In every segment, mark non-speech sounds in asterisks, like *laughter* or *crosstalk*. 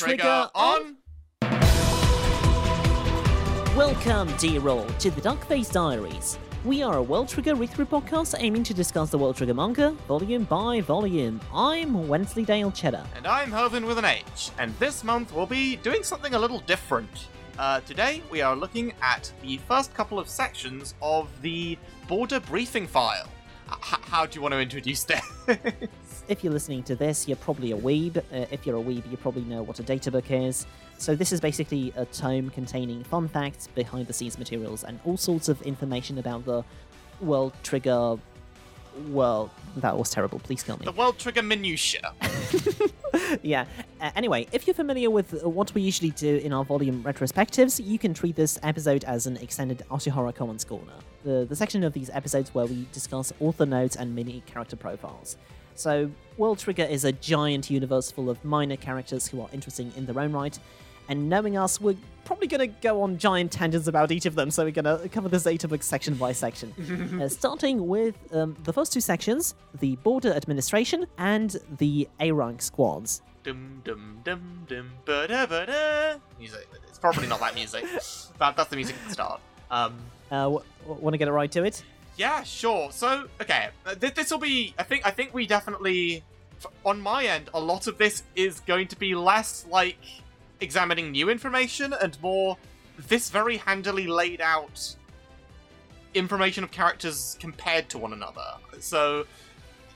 Trigger on. Welcome, dear all, to the Dark Face Diaries. We are a World Trigger read-through podcast aiming to discuss the World Trigger manga, volume by volume. I'm Wensleydale Cheddar. And I'm Hervin with an H. And this month we'll be doing something a little different. Uh, today we are looking at the first couple of sections of the border briefing file. H- how do you want to introduce this? *laughs* If you're listening to this, you're probably a weeb. Uh, if you're a weeb, you probably know what a databook is. So this is basically a tome containing fun facts, behind-the-scenes materials, and all sorts of information about the World Trigger. Well, that was terrible. Please kill me. the World Trigger minutia. *laughs* yeah. Uh, anyway, if you're familiar with what we usually do in our volume retrospectives, you can treat this episode as an extended Ashihara Commons Corner, the, the section of these episodes where we discuss author notes and mini character profiles. So, World Trigger is a giant universe full of minor characters who are interesting in their own right, and knowing us, we're probably going to go on giant tangents about each of them, so we're going to cover this databook section by section. *laughs* uh, starting with um, the first two sections the Border Administration and the A rank squads. Dum dum dum dum ba da ba da. Music. It's probably not that music. *laughs* that, that's the music at the start. Um, Uh, w- want to get right to it? Yeah, sure. So, okay, uh, th- this will be. I think. I think we definitely, on my end, a lot of this is going to be less like examining new information and more this very handily laid out information of characters compared to one another. So.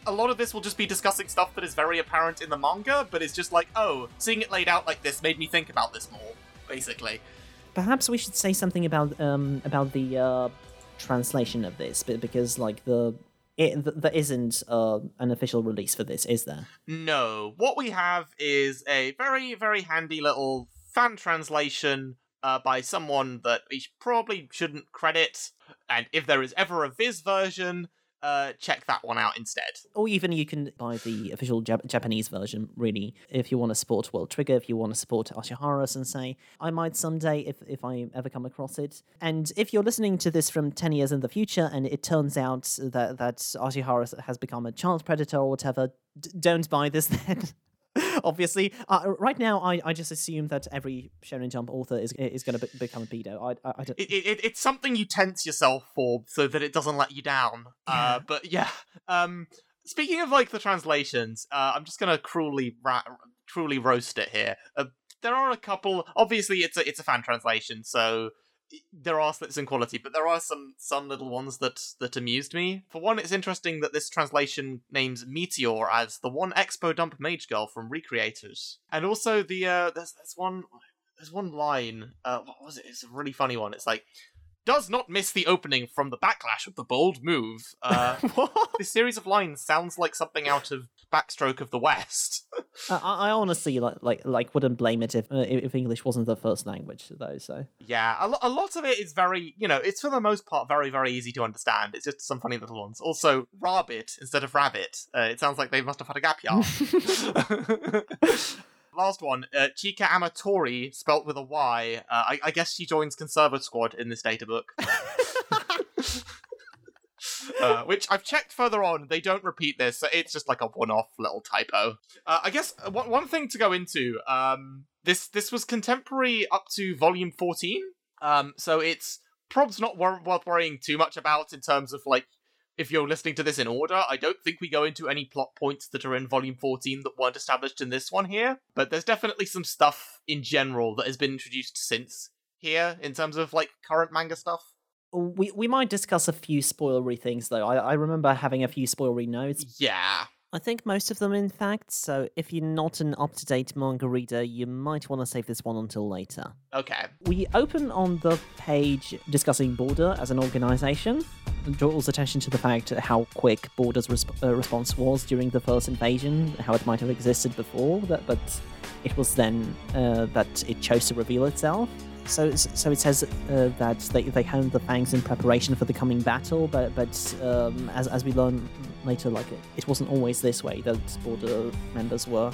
A lot of this will just be discussing stuff that is very apparent in the manga, but it's just like, oh, seeing it laid out like this made me think about this more, basically. Perhaps we should say something about um about the uh, translation of this, but because like the it, th- there isn't uh, an official release for this, is there? No. What we have is a very, very handy little fan translation uh, by someone that we probably shouldn't credit. And if there is ever a Viz version, uh, check that one out instead. Or even you can buy the official Jap- Japanese version, really, if you want to support World Trigger, if you want to support Ashihara Sensei. I might someday if, if I ever come across it. And if you're listening to this from 10 years in the future and it turns out that, that Ashihara has become a child predator or whatever, d- don't buy this *laughs* then. *laughs* Obviously, uh, right now I, I just assume that every Shonen Jump author is is going to be- become a pedo. I, I, I don't. It, it, it's something you tense yourself for so that it doesn't let you down. Uh, but yeah. Um, speaking of like the translations, uh, I'm just gonna cruelly ra- cruelly roast it here. Uh, there are a couple. Obviously, it's a it's a fan translation, so there are slips in quality, but there are some some little ones that that amused me. For one, it's interesting that this translation names Meteor as the one expo dump mage girl from Recreators, and also the uh, there's there's one there's one line. Uh, what was it? It's a really funny one. It's like does not miss the opening from the backlash of the bold move. Uh, *laughs* this series of lines sounds like something out of Backstroke of the West. *laughs* I, I honestly like like like wouldn't blame it if uh, if English wasn't the first language though. So Yeah, a, lo- a lot of it is very, you know, it's for the most part very, very easy to understand. It's just some funny little ones. Also, rabbit instead of rabbit. Uh, it sounds like they must have had a gap year. *laughs* *laughs* Last one, uh, Chika Amatori, spelt with a Y. Uh, I, I guess she joins Conserva Squad in this data book. Uh, which I've checked further on, they don't repeat this, so it's just like a one-off little typo. Uh, I guess uh, one, one thing to go into, um, this this was contemporary up to volume 14, um, so it's probs not wor- worth worrying too much about in terms of like if you're listening to this in order. I don't think we go into any plot points that are in volume 14 that weren't established in this one here, but there's definitely some stuff in general that has been introduced since here in terms of like current manga stuff. We we might discuss a few spoilery things though. I I remember having a few spoilery notes. Yeah. I think most of them, in fact. So if you're not an up to date manga reader, you might want to save this one until later. Okay. We open on the page discussing Border as an organization. It draws attention to the fact how quick Border's resp- uh, response was during the first invasion, how it might have existed before, that, but it was then uh, that it chose to reveal itself. So, so it says uh, that they, they honed the fangs in preparation for the coming battle, but but um, as, as we learn later, like it, it wasn't always this way. That border members were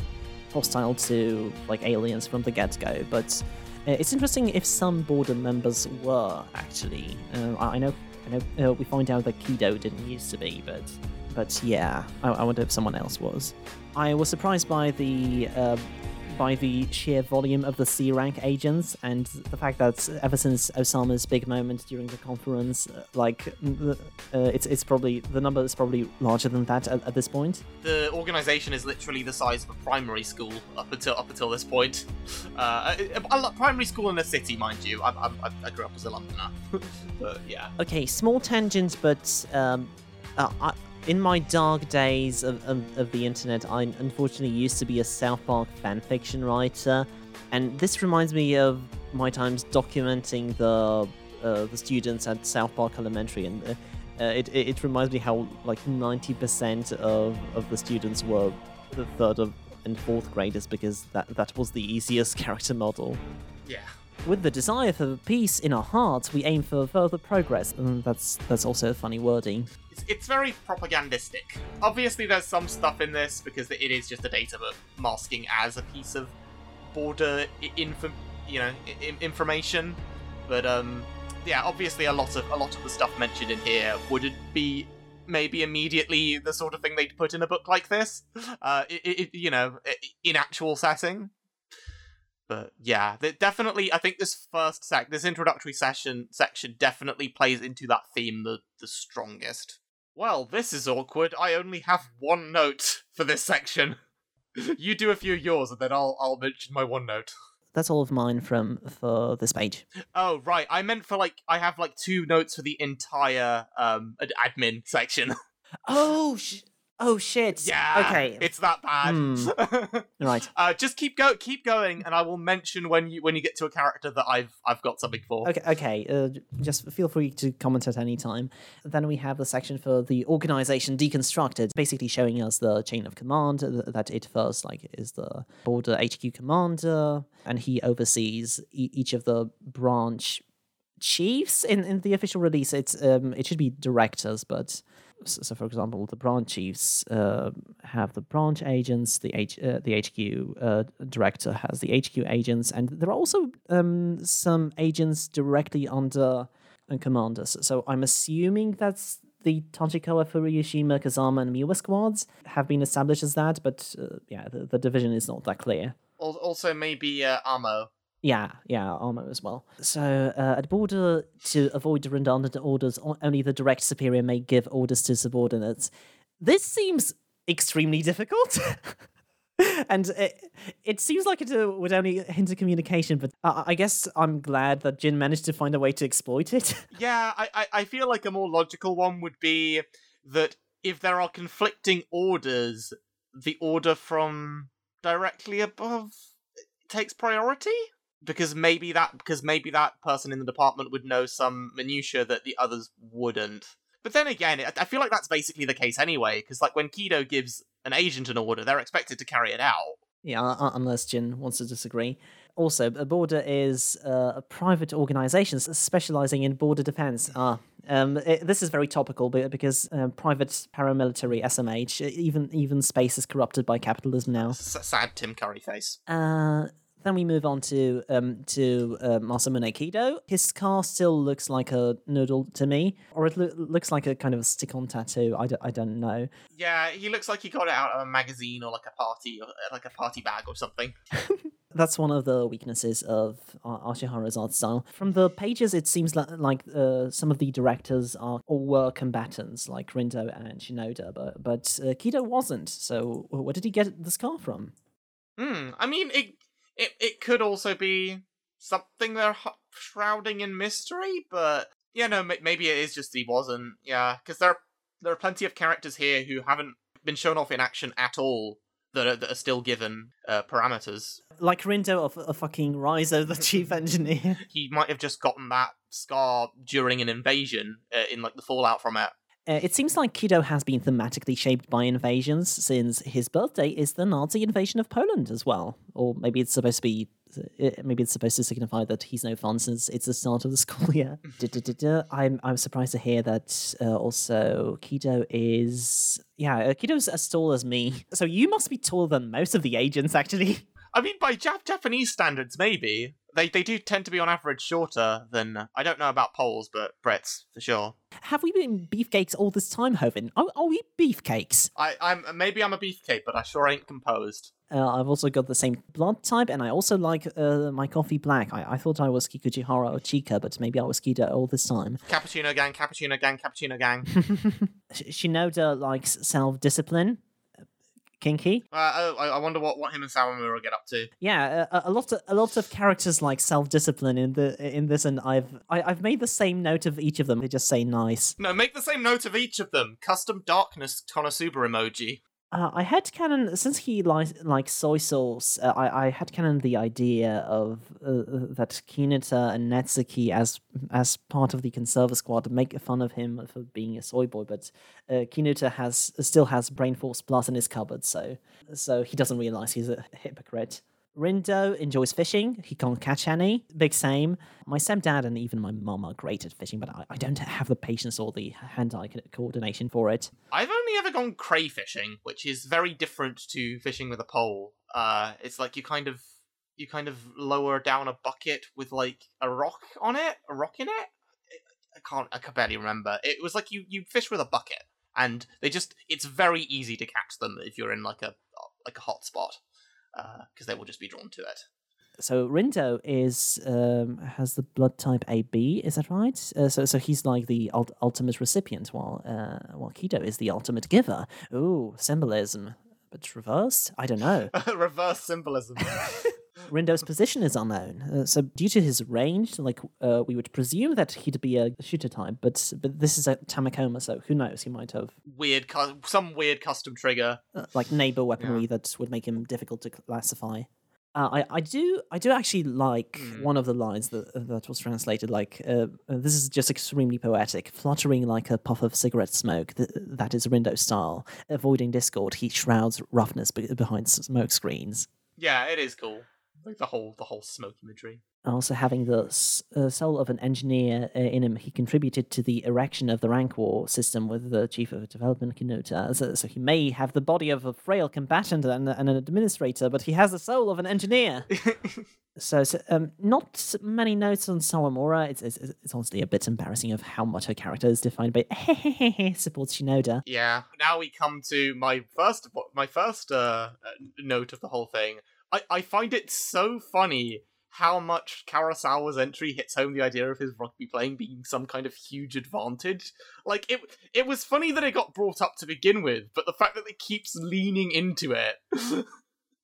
hostile to like aliens from the get go. But uh, it's interesting if some border members were actually. Uh, I I know, I know. Uh, we find out that Kido didn't used to be, but but yeah, I, I wonder if someone else was. I was surprised by the uh, by the sheer volume of the C rank agents and the fact that ever since Osamu's big moment during the conference, uh, like uh, it's it's probably the number is probably larger than that at, at, this point. The organization is literally the size of a primary school up until up until this point. Uh, a, a primary school in a city, mind you. I, I, I grew up as a Londoner, *laughs* but yeah. Okay, small tangents, but um, uh, I, in my dark days of, of, of, the internet, I unfortunately used to be a South Park fanfiction writer, and this reminds me of my times documenting the uh, the students at South Park Elementary, and uh, uh it, it, it reminds me how like ninety percent of, of the students were the third of, and fourth graders because that that was the easiest *laughs* character model. Yeah. With the desire for peace in our hearts, we aim for further progress, and that's that's also funny wording. It's, it's very propagandistic. Obviously, there's some stuff in this because it is just a data book masking as a piece of border info, you know, information. But um, yeah, obviously, a lot of a lot of the stuff mentioned in here wouldn't be maybe immediately the sort of thing they'd put in a book like this. Uh, it, it, you know, in actual setting. But yeah, definitely. I think this first sec, this introductory session section, definitely plays into that theme the the strongest. Well, this is awkward. I only have one note for this section. *laughs* you do a few of yours, and then I'll I'll mention my one note. That's all of mine from for this page. Oh right, I meant for like I have like two notes for the entire um admin section. *laughs* Oh, sh- Oh shit. Yeah. Okay. It's that bad. Mm. *laughs* right. Uh, just keep go keep going and I will mention when you when you get to a character that I've I've got something for. Okay, okay. Uh, just feel free to comment at any time. Then we have the section for the organization deconstructed, basically showing us the chain of command that it first like is the border HQ commander and he oversees e- each of the branch chiefs in, in the official release it's um it should be directors but so for example, the branch chiefs uh, have the branch agents, the H, uh, the HQ uh, director has the HQ agents, and there are also um, some agents directly under uh, commanders. So I'm assuming that's the Tachikawa, Fuyushima, Kazama, and Miwa squads have been established as that, but uh, yeah, the, the division is not that clear. Also, maybe uh, Amo yeah, yeah, Armo as well. So uh, at border, to avoid redundant orders, only the direct superior may give orders to subordinates. This seems extremely difficult. *laughs* and it, it seems like it uh, would only hinder communication, but uh, I guess I'm glad that Jin managed to find a way to exploit it. *laughs* yeah, I, I feel like a more logical one would be that if there are conflicting orders, the order from directly above takes priority because maybe that because maybe that person in the department would know some minutia that the others wouldn't. But then again, I feel like that's basically the case anyway, because like when Kido gives an agent an order, they're expected to carry it out. Yeah, unless Jin wants to disagree. Also, a border is uh, a private organization specializing in border defense. Ah, um, it, this is very topical because uh, private paramilitary SMH, even even space is corrupted by capitalism now. S- sad Tim Curry face. Uh, then we move on to um, to uh, Masamune Kido. His scar still looks like a noodle to me, or it lo- looks like a kind of a stick-on tattoo. I d- I don't know. Yeah, he looks like he got it out of a magazine or like a party, or like a party bag or something. *laughs* *laughs* That's one of the weaknesses of Ashihara's art style. From the pages, it seems like, like uh, some of the directors are or were combatants, like Rindo and Shinoda, but but uh, Kido wasn't. So where did he get the scar from? Hmm. I mean, it it it could also be something they're shrouding in mystery, but yeah, no, maybe it is just he wasn't. Yeah, because there there are plenty of characters here who haven't been shown off in action at all that are, that are still given uh, parameters. Like Rindo of a fucking Raizo, the *laughs* chief engineer. he might have just gotten that scar during an invasion uh, in like the fallout from it. Uh, it seems like Kido has been thematically shaped by invasions since his birthday is the Nazi invasion of Poland as well. Or maybe it's supposed to be, uh, maybe it's supposed to signify that he's no fun since it's the start of the *laughs* school year. I'm I'm surprised to hear that uh, also Kido is yeah uh, Kido's as tall as me. So you must be taller than most of the agents actually. *laughs* I mean, by Jap- Japanese standards, maybe. They they do tend to be on average shorter than I don't know about Poles, but Brits for sure. Have we been beefcakes all this time, Hovin? Are, are we beefcakes? I I'm maybe I'm a beefcake, but I sure ain't composed. Uh, I've also got the same blood type, and I also like uh, my coffee black. I, I thought I was Kikuchihara or Chika, but maybe I was Kido all this time. Cappuccino gang, cappuccino gang, cappuccino gang. *laughs* Sh- Shinoda likes self discipline. Kinky. Uh, I, I wonder what, what him and Sawamura get up to. Yeah, a, a lot of a lot of characters like self discipline in the in this, and I've I, I've made the same note of each of them. They just say nice. No, make the same note of each of them. Custom darkness Konosuba emoji. Uh, I had canon since he likes like soy sauce. Uh, I I had canon the idea of uh, that Kinuta and Natsuki as as part of the conserver squad make fun of him for being a soy boy, but uh, Kinuta has still has Brain Force Plus in his cupboard, so so he doesn't realize he's a hypocrite. Rindo enjoys fishing. He can't catch any. Big same. My stepdad and even my mum are great at fishing, but I, I don't have the patience or the hand-eye coordination for it. I've only ever gone crayfishing, which is very different to fishing with a pole. Uh, it's like you kind of you kind of lower down a bucket with like a rock on it, a rock in it. I can't. I can barely remember. It was like you you fish with a bucket, and they just it's very easy to catch them if you're in like a like a hot spot because they will just be drawn to it. So Rindo is um, has the blood type AB. Is that right? Uh, so so he's like the ult- ultimate recipient, while uh, while Kido is the ultimate giver. Ooh, symbolism, but reversed. I don't know. *laughs* Reverse symbolism. *laughs* Rindo's position is unknown. Uh, so due to his range, like uh, we would presume that he'd be a shooter type, but but this is a Tamakoma, so who knows? He might have weird, cu- some weird custom trigger. uh, like neighbor weaponry that would make him difficult to classify. Uh, I, I do I do actually like Hmm. one of the lines that that was translated like uh, uh, this is just extremely poetic fluttering like a puff of cigarette smoke th- that is Rindo style avoiding discord he shrouds roughness be- behind smoke screens Yeah, it is cool. Like the whole the whole smoke imagery. also having the uh, soul of an engineer uh, in him, he contributed to the erection of the rank war system with the chief of development, Kinuta. So, so he may have the body of a frail combatant and, and an administrator, but he has the soul of an engineer. *laughs* so, so um, not many notes on Sawamura. It's, it's, it's honestly a bit embarrassing of how much her character is defined by *laughs* supports Shinoda. Yeah. Now we come to my first my first uh, uh, note of the whole thing. I I find it so funny how much Karasawa's entry hits home the idea of his rugby playing being some kind of huge advantage. Like it it was funny that it got brought up to begin with, but the fact that it keeps leaning into it.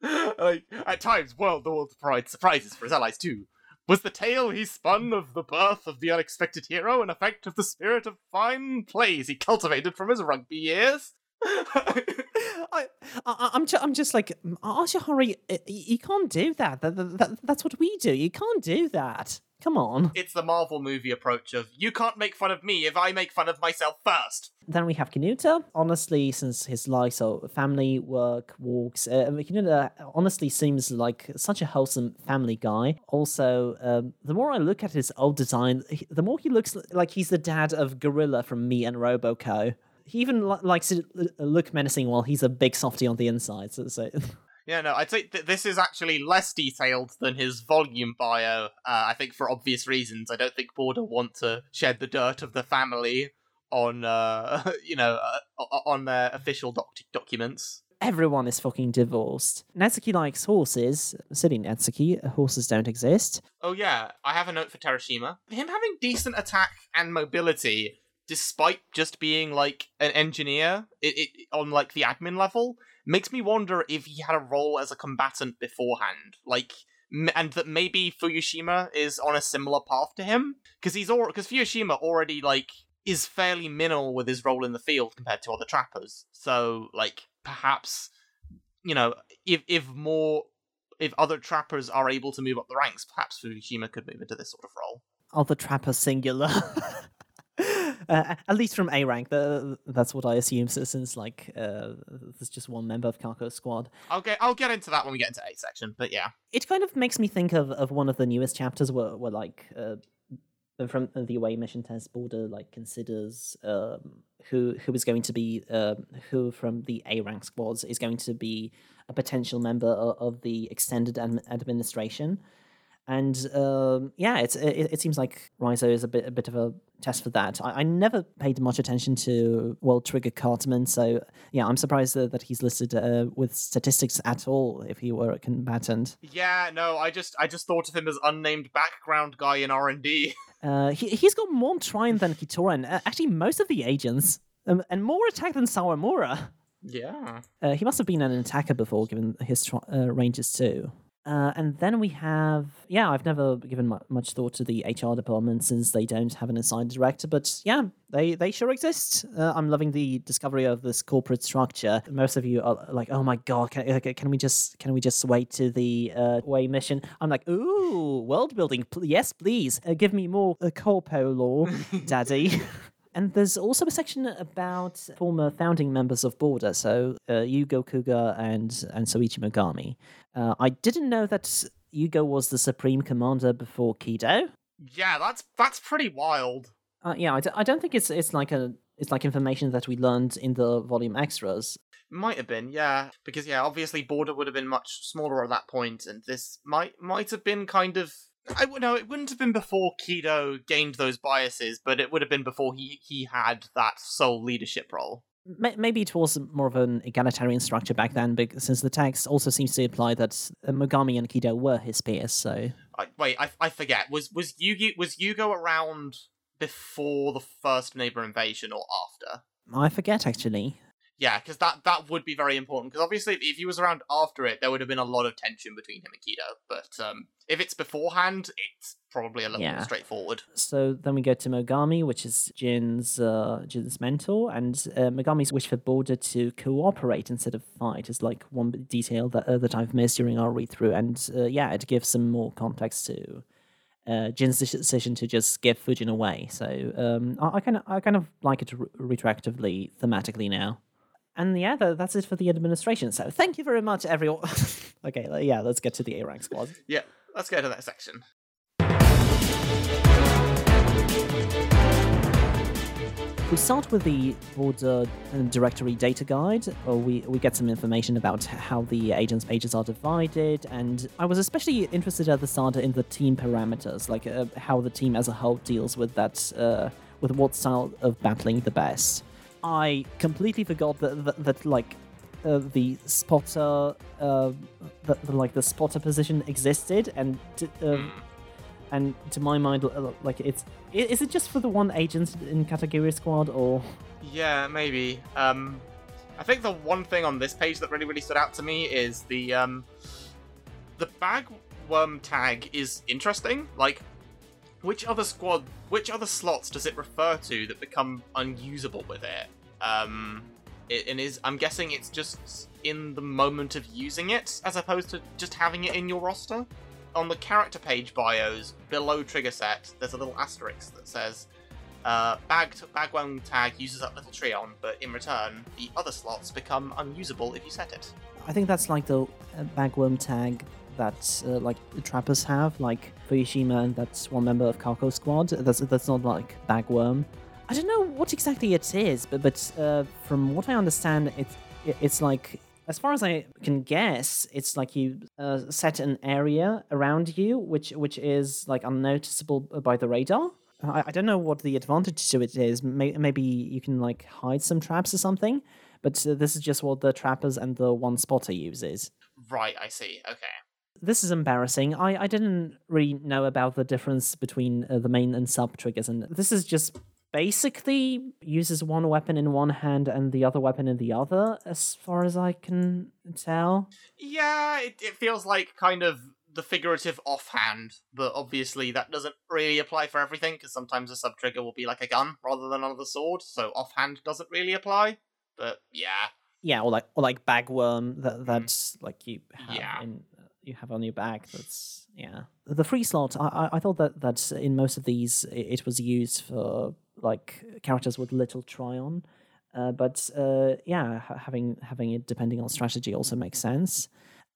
*laughs* like at times, world the world provides surprises for his allies too. Was the tale he spun of the birth of the unexpected hero an effect of the spirit of fine plays he cultivated from his rugby years? I, I, I'm, ju- I'm just like, Ashihara, you can't do that. That, that, that. That's what we do. You can't do that. Come on. it's the Marvel movie approach of you can't make fun of me if I make fun of myself first. Then we have Kinuta. Honestly, since his life, so family, work, walks, uh, Kinuta honestly seems like such a wholesome family guy. Also, um, the more I look at his old design, the more he looks like he's the dad of Gorilla from Me and Roboco. He even li- likes to look menacing while he's a big softy on the inside. So, so *laughs* Yeah, no, I'd say th- this is actually less detailed than his volume bio. Uh, I think for obvious reasons. I don't think Border want to shed the dirt of the family on, uh, *laughs* you know, uh, on their official doc- documents. everyone is fucking divorced. Natsuki likes horses. Silly Natsuki, horses don't exist. Oh yeah, I have a note for Terashima. Him having decent attack and mobility, despite just being like an engineer, it, it on like the admin level, makes me wonder if he had a role as a combatant beforehand. Like, and that maybe Fuyushima is on a similar path to him because he's all because Fuyushima already like is fairly minimal with his role in the field compared to other trappers. So like perhaps you know if if more if other trappers are able to move up the ranks, perhaps Fuyushima could move into this sort of role. Other trapper singular. *laughs* *laughs* Uh, at least from A rank, the, that's what I assume. Since like uh, there's just one member of Kako's squad, I'll get I'll get into that when we get into A section, but yeah. it kind of makes me think of, of one of the newest chapters where, where like uh, from the away mission test border like considers um, who who is going to be um, who from the A rank squads is going to be a potential member of, of the extended adm- administration. And um, yeah, it's it, it seems like Raizo is a bit a bit of a test for that. I, I never paid much attention to World Trigger Cartman, so yeah, I'm surprised that, that he's listed uh, with statistics at all if he were a combatant. Yeah, no, I just I just thought of him as unnamed background guy in R and D. *laughs* Uh, he he's got more Trion than Kitoran. Uh, actually, most of the agents, um, and more attack than Sawamura. Yeah. Uh, he must have been an attacker before, given his tr- uh, ranges too. Uh, and then we have, yeah, I've never given much thought to the HR department since they don't have an assigned director, but yeah, they, they sure exist. Uh, I'm loving the discovery of this corporate structure. Most of you are like, oh my god, can, can we just can we just wait to the uh, way mission? I'm like, ooh, world building, pl- yes, please, uh, give me more uh, corpo law, *laughs* daddy. *laughs* And there's also a section about former founding members of Border, so uh, Yugo Kuga and, and Soichi Mogami. Uh, I didn't know that Yugo was the supreme commander before Kido. Yeah, that's that's pretty wild. Uh, yeah, I d- I don't think it's it's like a it's like information that we learned in the volume extras. Might have been, yeah, because yeah, obviously Border would have been much smaller at that point, and this might might have been kind of. I know it wouldn't have been before Kido gained those biases, but it would have been before he he had that sole leadership role. Ma- Maybe it was more of an egalitarian structure back then, because since the text also seems to imply that uh, Mogami and Kido were his peers. So I, wait, I I forget. Was was Yugi was Yugo around before the first neighbor invasion or after? I forget actually. Yeah, because that that would be very important. Because obviously, if he was around after it, there would have been a lot of tension between him and Kido. But um, if it's beforehand, it's probably a little Yeah. more straightforward. So then we go to Mogami, which is Jin's uh, Jin's mentor, and uh, Mogami's wish for Border to cooperate instead of fight is like one detail that uh, that I've missed during our read through, and uh, yeah, it gives some more context to uh, Jin's decision to just give Fujin away. So um, I, I kind of I kind of like it re- retroactively thematically now. And yeah, tha- that's it for the administration. So thank you very much, everyone. *laughs* okay, yeah, let's get to the A rank squad. Yeah, let's go to that section. We start with the Border uh, Directory data guide. Or we, we get some information about how the agents' pages are divided, and I was especially interested at the start in the team parameters, like uh, how the team as a whole deals with that, uh, with what style of battling the best. I completely forgot that, that, that like, uh, the spotter, uh, the, the, like the spotter position existed, and t- um, and to my mind, like it's is it just for the one agent in Category Squad or Yeah, maybe. Um, I think the one thing on this page that really, really stood out to me is the um, the bagworm tag is interesting. Like, which other squad, which other slots does it refer to that become unusable with it? Um, it, and is I'm guessing it's just in the moment of using it, as opposed to just having it in your roster. On the character page bios below trigger set, there's a little asterisk that says uh, bag bagworm tag uses up little Trion, but in return, the other slots become unusable if you set it. I think that's like the uh, bagworm tag that uh, like the trappers have, like Fuyushima and that's one member of Kako Squad. That's that's not like bagworm. I don't know what exactly it is, but but uh, from what I understand, it's it's like as far as I can guess, it's like you uh, set an area around you, which which is like unnoticeable by the radar. I, I don't know what the advantage to it is. May, maybe you can like hide some traps or something. But uh, this is just what the trappers and the one spotter uses. Right, I see. Okay. This is embarrassing. I, I didn't really know about the difference between uh, the main and sub triggers, and this is just basically uses one weapon in one hand and the other weapon in the other, as far as I can tell. Yeah, it, it feels like kind of the figurative offhand, but obviously that doesn't really apply for everything because sometimes a sub trigger will be like a gun rather than another sword, so offhand doesn't really apply. But yeah, Yeah, or like or like bagworm that that's like you have Yeah. in you have on your back. That's yeah. The free slot. I I, thought that that in most of these it was used for like characters with little Trion. Uh, but uh, yeah, having having it depending on strategy also makes sense.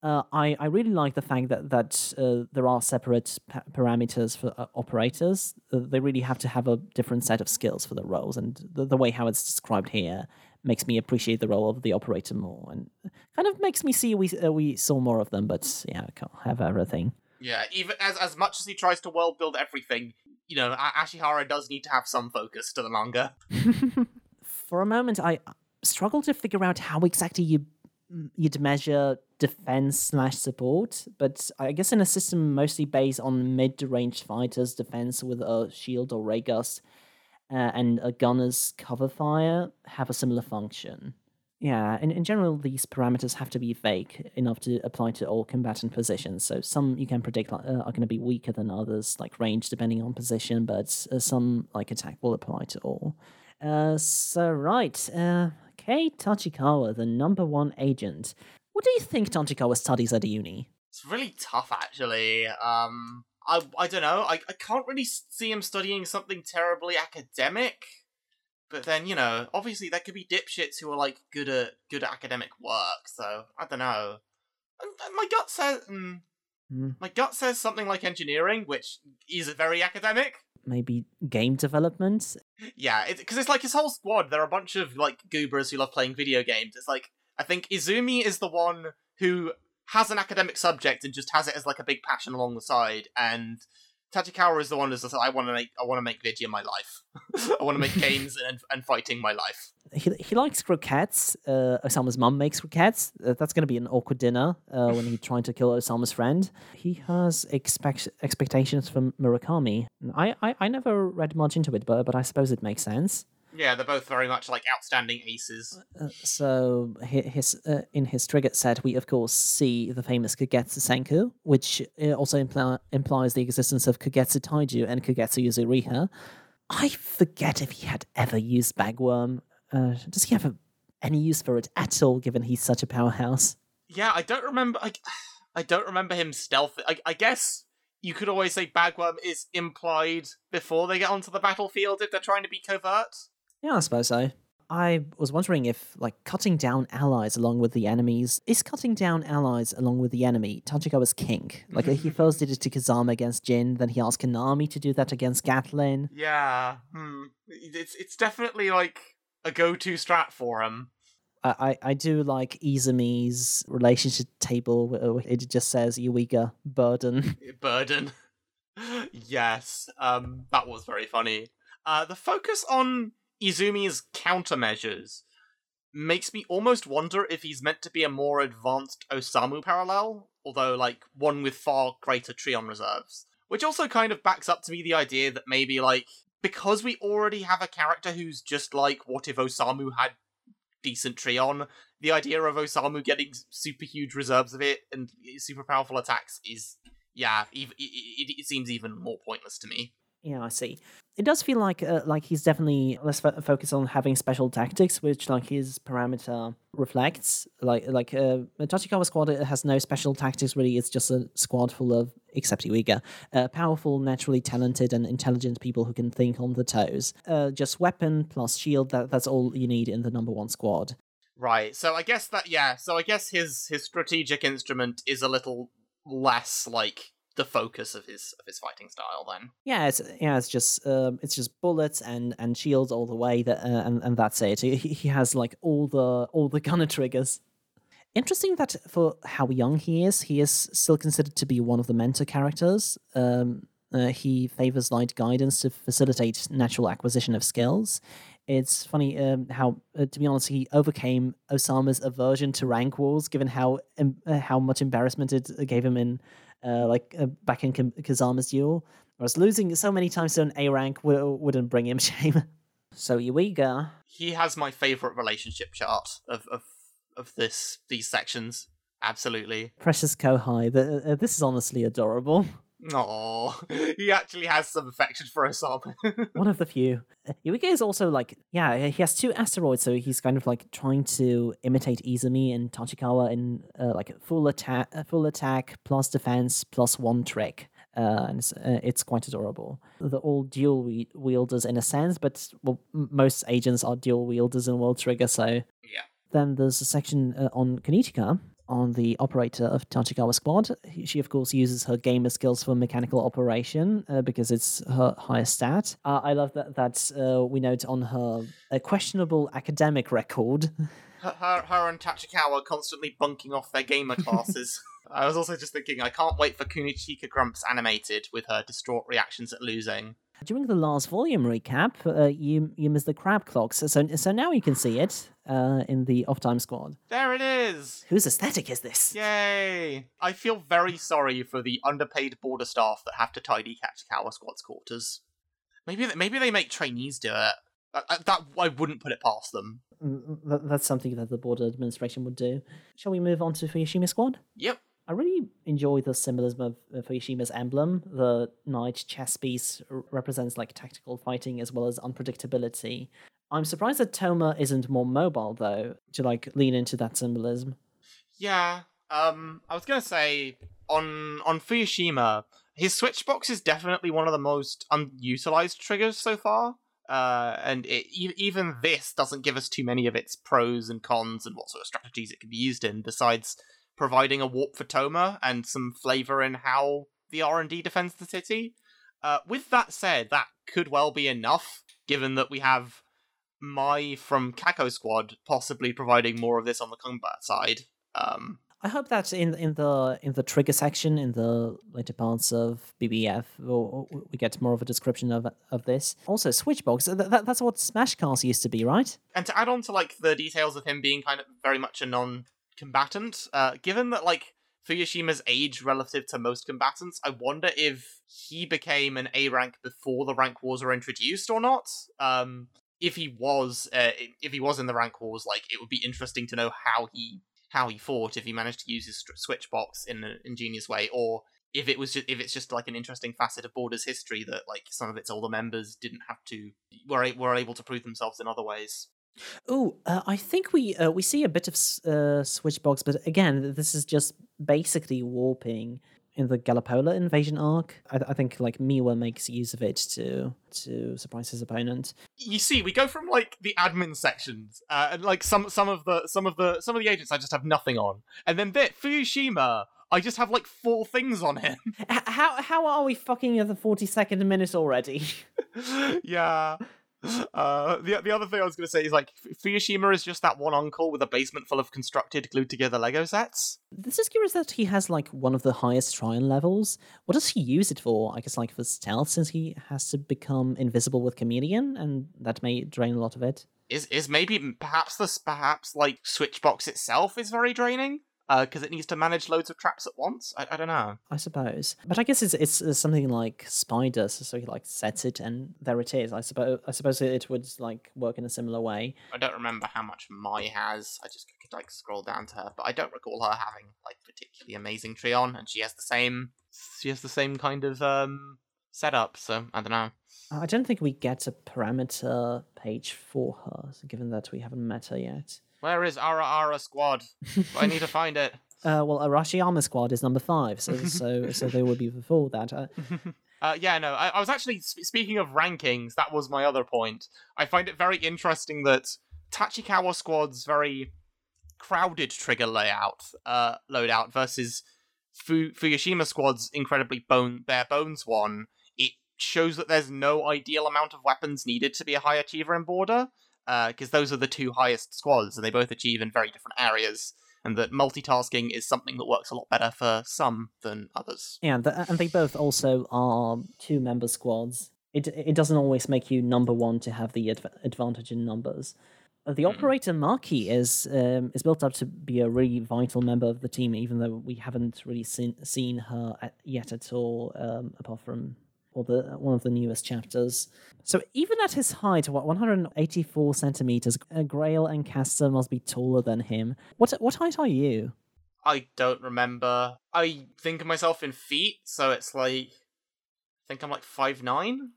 Uh, I, I really like the fact that that uh, there are separate pa- parameters for uh, operators. Uh, they really have to have a different set of skills for the roles, and the, the way how it's described here makes me appreciate the role of the operator more, and kind of makes me see we uh, we saw more of them. But yeah, I can't have everything. Yeah, even as as much as he tries to world build everything, you know, Ashihara does need to have some focus to the manga. *laughs* For a moment, I struggled to figure out how exactly you you'd measure defense slash support, but I guess in a system mostly based on mid-range fighters, defense with a shield or Raygust, uh, and a gunner's cover fire have a similar function. Yeah, in, in general, these parameters have to be vague enough to apply to all combatant positions. So some you can predict uh, are going to be weaker than others, like range depending on position, but uh, some like attack will apply to all. Uh, so right, uh, Kei Tachikawa, the number one agent. What do you think Tachikawa studies at uni? It's really tough, actually. Um, I I don't know. I, I can't really see him studying something terribly academic. But then you know, obviously there could be dipshits who are like good at good at academic work. So I don't know. My gut says. Mm, mm. My gut says something like engineering, which is very academic maybe game development. Yeah, because it, it's like his whole squad. There are a bunch of like goobers who love playing video games. It's like I think Izumi is the one who has an academic subject and just has it as like a big passion along the side, and Tachikawa is the one who's just, I want to make I want to make video my life. *laughs* I want to make *laughs* games and and fighting my life. He he likes croquettes. Uh, Osamu's mum makes croquettes. Uh, that's going to be an awkward dinner uh, when he's *laughs* trying to kill Osamu's friend. He has expect expectations from Murakami. I, I I never read much into it, but but I suppose it makes sense. Yeah, they're both very much like outstanding aces. Uh, so his uh, in his trigger set, we of course see the famous Kogetsu Senku, which uh, also impl- implies the existence of Kogetsu Taiju and Kogetsu Yuzuriha. I forget if he had ever used Bagworm. Uh, does he have a, any use for it at all, given he's such a powerhouse? Yeah, I don't remember. I, *sighs* I don't remember him stealth. I, I guess you could always say Bagworm is implied before they get onto the battlefield if they're trying to be covert. Yeah, I suppose so. I was wondering if, like, cutting down allies along with the enemies is cutting down allies along with the enemy Tachikawa's king. Like, he *laughs* first did it to Kazama against Jin, then he asked Konami to do that against Gatlin. Yeah, hmm. It's it's definitely like a go-to strat for him. I, I, do like Izumi's relationship table. It just says Yuiga burden. *laughs* burden. *laughs* yes, um, that was very funny. Uh, the focus on Izumi's countermeasures makes me almost wonder if he's meant to be a more advanced Osamu parallel, although like one with far greater Trion reserves. Which also kind of backs up to me the idea that maybe like because we already have a character who's just like what if Osamu had decent Trion, the idea of Osamu getting super huge reserves of it and eh, super powerful attacks is yeah, it, it, it seems even more pointless to me. Yeah, I see. It does feel like uh, like he's definitely less fo- focused on having special tactics, which like his parameter reflects. Like like uh, Tachikawa squad it has no special tactics really. It's just a squad full of except Yuiga, uh, powerful, naturally talented, and intelligent people who can think on the toes. Uh, just weapon plus shield. That that's all you need in the number one squad. Right. So I guess that yeah. So I guess his his strategic instrument is a little less like the focus of his of his fighting style then. Yeah it's yeah it's just um, it's just bullets and and shields all the way that uh, and and that's it. He, he has like all the all the gunner triggers. Interesting that for how young he is he is still considered to be one of the mentor characters. Um, uh, he favors light guidance to facilitate natural acquisition of skills. It's funny um, how, uh, to be honest, he overcame Osamu's aversion to rank wars, given how um, uh, how much embarrassment it gave him in uh, like uh, back in Kazama's duel. Whereas losing so many times to an A rank w- wouldn't bring him *laughs* shame. so Yuiga. He has my favorite relationship chart of, of of this these sections. Absolutely. Precious Kohai. The, uh, this is honestly adorable. Oh, *laughs* he actually has some affection for Osamu. *laughs* One of the few. Yuiga is also like, yeah, he has two asteroids, so he's kind of like trying to imitate Izumi and Tachikawa in uh, like full attack, uh, full attack plus defense plus one trick. Uh, and it's, uh, it's, quite adorable. They're all dual wielders in a sense, but well, most agents are dual wielders in World Trigger, so. Yeah. Then there's a section uh, on Kunichika, on the operator of Tachikawa Squad. She, of course, uses her gamer skills for mechanical operation uh, because it's her highest stat. Uh, I love that that uh, we note on her questionable academic record. *laughs* her, her, her and Tachikawa constantly bunking off their gamer *laughs* classes. I was also just thinking, I can't wait for Kunichika Grumps animated with her distraught reactions at losing. During the last volume recap, uh, you you missed the crab clocks, so so now you can see it uh, in the off time squad. There it is. Whose aesthetic is this? Yay! I feel very sorry for the underpaid border staff that have to tidy Tachikawa squad's quarters. Maybe maybe they make trainees do it. That, that I wouldn't put it past them. Mm, that's something that the border administration would do. Shall we move on to Fuyushima squad? Yep. I really enjoy the symbolism of Fuyushima's emblem. The knight chess piece represents like tactical fighting as well as unpredictability. I'm surprised that Toma isn't more mobile though, to like lean into that symbolism. Yeah. Um I was gonna say on on Fuyushima, his switchbox is definitely one of the most unutilized triggers so far. Uh, and it, even this doesn't give us too many of its pros and cons and what sort of strategies it can be used in. Besides providing a warp for Toma and some flavor in how the R&D defends the city. Uh, with that said, that could well be enough, given that we have Mai from Kako Squad possibly providing more of this on the combat side. Um, I hope that in in the in the trigger section in the later parts of BBF we'll, we get more of a description of of this. Also, Switchbox that, that's what Smash Cars used to be, right? And to add on to like the details of him being kind of very much a non combatant. Uh, given that like Fuyushima's age relative to most combatants, I wonder if he became an A rank before the rank wars were introduced or not. Um, if he was, uh, if he was in the rank wars, like it would be interesting to know how he how he fought if he managed to use his switch box in an ingenious way, or if it was just if it's just like an interesting facet of Borders history that like some of its older members didn't have to were were able to prove themselves in other ways. Oh, uh, I think we uh, we see a bit of uh, Switchbox, but again, this is just basically warping in the Galopoula invasion arc. I, I, think like Miwa makes use of it to to surprise his opponent. You see, we go from like the admin sections, uh, and like some some of the some of the some of the agents I just have nothing on, and then bit Fuyushima. I just have like four things on him. How how are we fucking at the forty second minute already? *laughs* yeah. Uh, the the other thing I was going to say is like Fuyushima is just that one uncle with a basement full of constructed, glued together Lego sets. This is curious that he has like one of the highest Trion levels. What does he use it for? I guess like for stealth, since he has to become invisible with Chameleon, and that may drain a lot of it. Is is maybe perhaps this perhaps like Switchbox itself is very draining? Because uh, it needs to manage loads of traps at once. I, I don't know. I suppose, but I guess it's, it's, it's something like Spider, so he like sets it and there it is. I suppose I suppose it would like work in a similar way. I don't remember how much Mai has. I just could like scroll down to her, but I don't recall her having like particularly amazing Trion, and she has the same she has the same kind of um setup. So I don't know. I don't think we get a parameter page for her, given that we haven't met her yet. Where is Ara Ara Squad? I need to find it. *laughs* Uh, well, Arashiyama Squad is number five, so so *laughs* so they would be before that. Uh, *laughs* uh, yeah, no, I, I was actually speaking of rankings. That was my other point. I find it very interesting that Tachikawa Squad's very crowded trigger layout uh, loadout versus Fu- Fuyushima Squad's incredibly bone bare bones one. It shows that there's no ideal amount of weapons needed to be a high achiever in Border because uh, those are the two highest squads, and they both achieve in very different areas. And that multitasking is something that works a lot better for some than others. Yeah, and they both also are two member squads. It it doesn't always make you number one to have the adv- advantage in numbers. Uh, the mm. operator Maki is um, is built up to be a really vital member of the team, even though we haven't really seen seen her at, yet at all, um, apart from or the one of the newest chapters. So even at his height, what 184 centimeters, Grail and Castor must be taller than him. What what height are you? I don't remember. I think of myself in feet, so it's like I think I'm like five nine.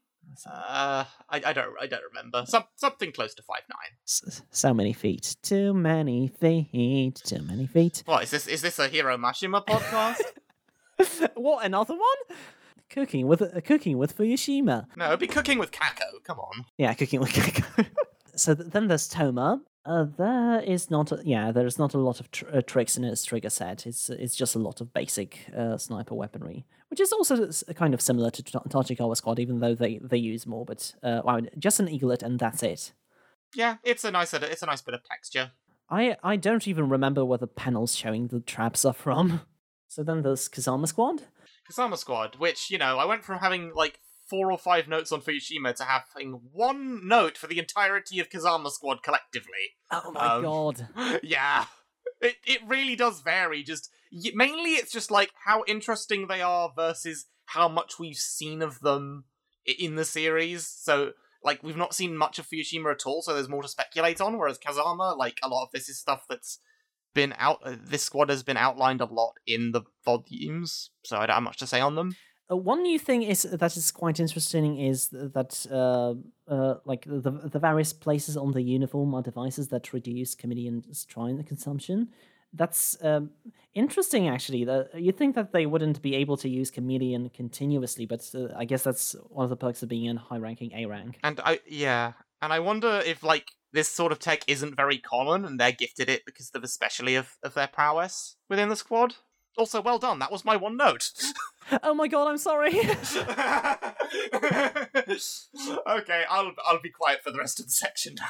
Uh, I, I don't I don't remember. Some something close to five nine. so many feet. Too many feet. Too many feet. What is this? Is this a Hiro Mashima podcast? *laughs* what another one? Cooking with uh, cooking with Fuyushima. No, it'd be cooking with Kako. Come on. Yeah, cooking with Kako. *laughs* so th- then there's Toma. Uh, there is not, a, yeah, there is not a lot of tr- uh, tricks in its trigger set. It's it's just a lot of basic uh, sniper weaponry, which is also kind of similar to T- Tachikawa Squad, even though they, they use more. But uh, wow, just an eaglet and that's it. Yeah, it's a nice it's a nice bit of texture. I I don't even remember where the panels showing the traps are from. *laughs* So then there's Kazama Squad. Kazama Squad, which, you know, I went from having like four or five notes on Fuyushima to having one note for the entirety of Kazama Squad collectively. Oh my Um, god. *laughs* yeah. It, it really does vary. Just y- mainly, it's just like how interesting they are versus how much we've seen of them in the series. So, like, we've not seen much of Fuyushima at all, so there's more to speculate on. Whereas Kazama, like, a lot of this is stuff that's been out. Uh, this squad has been outlined a lot in the volumes, so I don't have much to say on them. Uh, one new thing is that is quite interesting is that uh, uh, like the the various places on the uniform are devices that reduce chameleon strine consumption. That's um, interesting, actually. The, you'd think that they wouldn't be able to use chameleon continuously, but uh, I guess that's one of the perks of being in high-ranking A rank. And I, yeah, and I wonder if like this sort of tech isn't very common, and they're gifted it because of especially of, of their prowess within the squad. Also, well done. That was my one note. *laughs* Oh my god, I'm sorry. *laughs* okay, I'll I'll be quiet for the rest of the section now.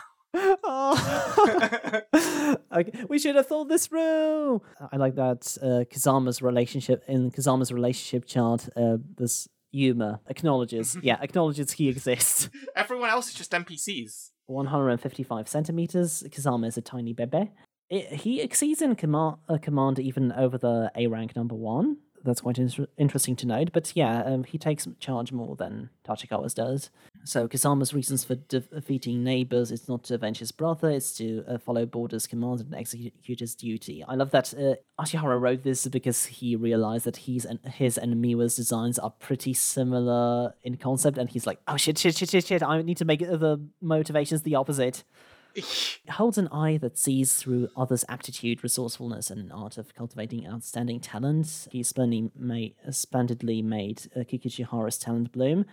Oh. *laughs* okay, we should have thought this through. I like that uh, Kazama's relationship in Kazama's relationship chart. Uh, this Yuma acknowledges, yeah, acknowledges he exists. Everyone else is just NPCs. 155 centimeters. Kazama is a tiny bebe. It, he exceeds in command, uh, command even over the A rank number one. That's quite inter- interesting to note. But yeah, um, he takes charge more than Tachikawa's does. So Kazama's reasons for de- defeating neighbors is not to avenge his brother, it's to uh, follow Border's commands and execute his duty. I love that uh, Ashihara wrote this because he realized that he's his and Miwa's designs are pretty similar in concept, and he's like, oh shit, shit, shit, shit, shit, I need to make the motivations the opposite holds an eye that sees through others' aptitude, resourcefulness, and an art of cultivating outstanding talent. He splendidly made, splendidly made uh, talent bloom.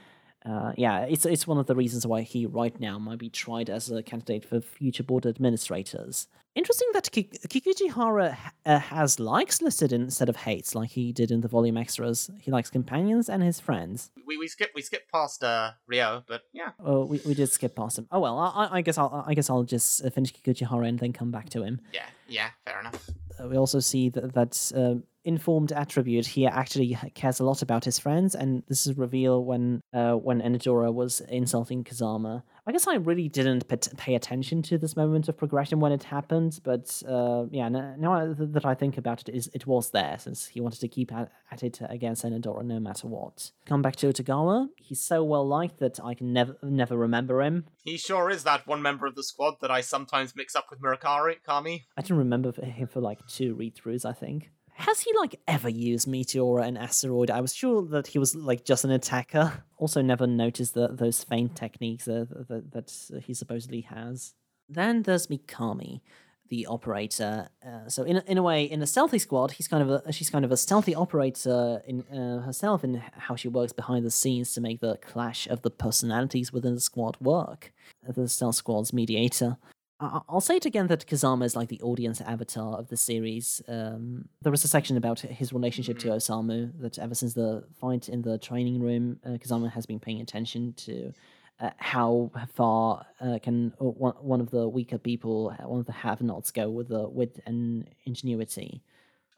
Uh, yeah, it's it's one of the reasons why he right now might be tried as a candidate for future board administrators. Interesting that Ki- Kikuchihara uh, has likes listed instead of hates, like he did in the volume extras. He likes companions and his friends. We we skip we skip past uh, Rio, but yeah. Oh, we, we did skip past him. Oh well, I, I guess I'll I guess I'll just uh, finish Kikuchihara and then come back to him. Yeah, yeah, fair enough. Uh, we also see that, that uh, informed attribute here actually cares a lot about his friends, and this is revealed when uh, when Enedora was insulting Kazama. I guess I really didn't pay attention to this moment of progression when it happened, but uh, yeah, now that I think about it, it was there since he wanted to keep at, it against Enedora no matter what. Come back to Utagawa. He's so well liked that I can never never remember him. He sure is that one member of the squad that I sometimes mix up with Murakari Kami. I didn't remember him for like two read throughs, I think. Has he like ever used Meteora and Asteroid? I was sure that he was like just an attacker. Also, never noticed those feint techniques uh, that, that he supposedly has. Then there's Mikami, the operator. Uh, so in in a way, in a stealthy squad, he's kind of a she's kind of a stealthy operator in uh, herself in how she works behind the scenes to make the clash of the personalities within the squad work. The stealth squad's mediator. I- I'll say it again that Kazama is like the audience avatar of the series. Um, there was a section about his relationship to Osamu that ever since the fight in the training room, uh, Kazama has been paying attention to uh, how far uh, can one, one of the weaker people, uh, one of the have-nots, go with the wit and ingenuity.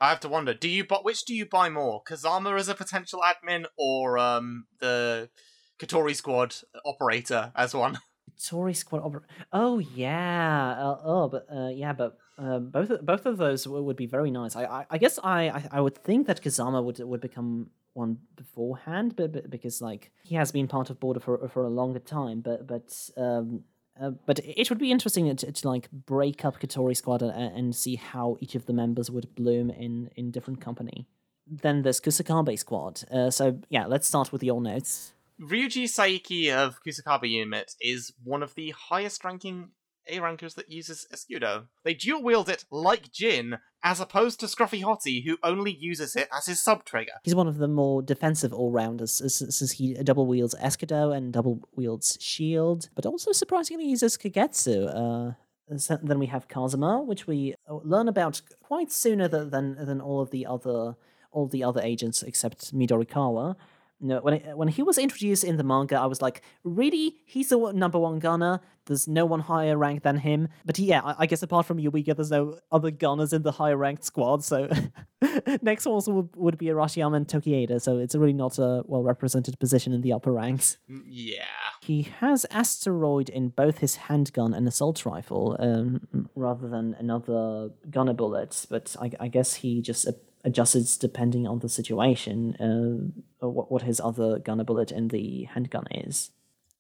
I have to wonder, do you bu- which do you buy more? Kazama as a potential admin or um the Katori squad operator as one? *laughs* Tory squad. Oh yeah. Uh, oh, but uh, yeah, but uh, both of, both of those w- would be very nice. I I, I guess I, I I would think that Kazama would would become one beforehand, but, but because like he has been part of Border for for a longer time. But but um. Uh, but it would be interesting to, to like break up Katori Squad and, and see how each of the members would bloom in in different company. Then there's Kusakabe Squad. Uh, so yeah, let's start with your notes. Ryuji Saiki of Kusakabe Unit is one of the highest ranking A rankers that uses Escudo. They dual wield it like Jin, as opposed to Scruffy Hottie, who only uses it as his sub trigger. He's one of the more defensive all rounders since he double wields Escudo and double wields Shield, but also surprisingly uses Kogetsu. Uh, then we have Kazuma, which we uh, learn about quite sooner than than, than all of the other all the other agents except Midorikawa. No, when it, when he was introduced in the manga, I was like, really? He's the number one gunner. There's no one higher ranked than him. But yeah, I, I guess apart from Eureka, there's no other gunners in the higher ranked squad. So *laughs* next also would, would be Arashiyama and Tokieda. So it's really not a well represented position in the upper ranks. Mm, Yeah. He has asteroid in both his handgun and assault rifle, um, rather than another gunner bullet. But I, I guess he just a- adjusts depending on the situation. Uh, what what his other gunner bullet in the handgun is.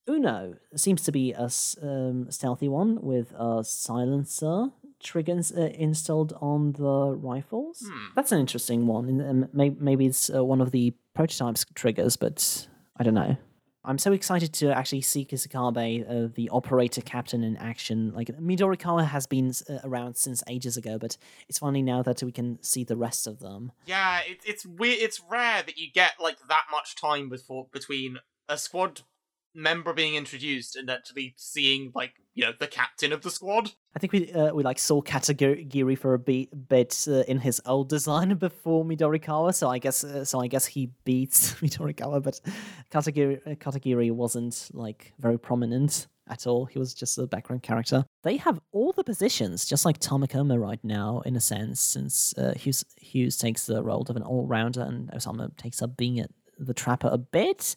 Uno seems to be a um, stealthy one with a silencer triggers uh, installed on the rifles. That's an interesting one. and, Um, maybe it's uh, one of the prototypes triggers, but I don't know. I'm so excited to actually see Kusakabe, uh, the operator captain, in action. Like Midorikawa has been uh, around since ages ago, but it's funny now that we can see the rest of them. Yeah, it, it's weird. It's rare that you get like that much time before between a squad member being introduced and actually seeing like you know the captain of the squad. I think we uh, we like saw Katagiri for a bit uh, in his old design *laughs* before Midorikawa, so I guess uh, so I guess he beats *laughs* Midorikawa, but Katagiri uh, Katagiri wasn't like very prominent at all. He was just a background character. They have all the positions, just like Tamakoma right now, in a sense, since uh, Hughes Hughes takes the role of an all rounder and Osamu takes up being a, the trapper a bit.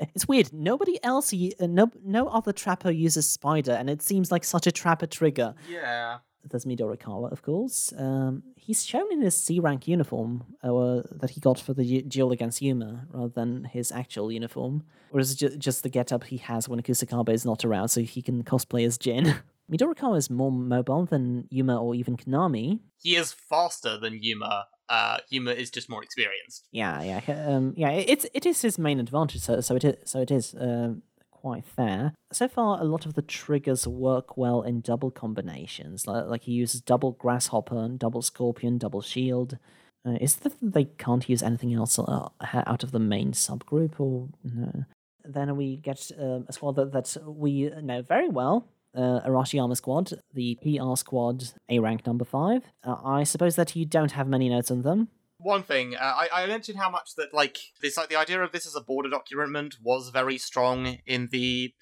*laughs* It's weird. Nobody else, uh, no, no other trapper uses spider, and it seems like such a trapper trigger. Yeah. There's Midorikawa, of course. Um, he's shown in his C rank uniform uh, that he got for the duel against Yuma, rather than his actual uniform. Or is it ju- just the getup he has when Kusakabe is not around, so he can cosplay as Jin? *laughs* Midorikawa is more mobile than Yuma or even Konami. He is faster than Yuma. Uh, Yuma is just more experienced. Yeah, yeah, um, yeah. It's it is his main advantage, so so it is so it is um, quite fair. So far, a lot of the triggers work well in double combinations. Like, like he uses double grasshopper, double scorpion, double shield. Uh, is that they can't use anything else uh, out of the main subgroup, or no? Then we get um, a squad that, that we know very well. Uh, Arashiyama squad, the PR squad, A rank number five. Uh, I suppose that you don't have many notes on them. One thing, uh, I, I mentioned how much that like this, like the idea of this as a border document was very strong in the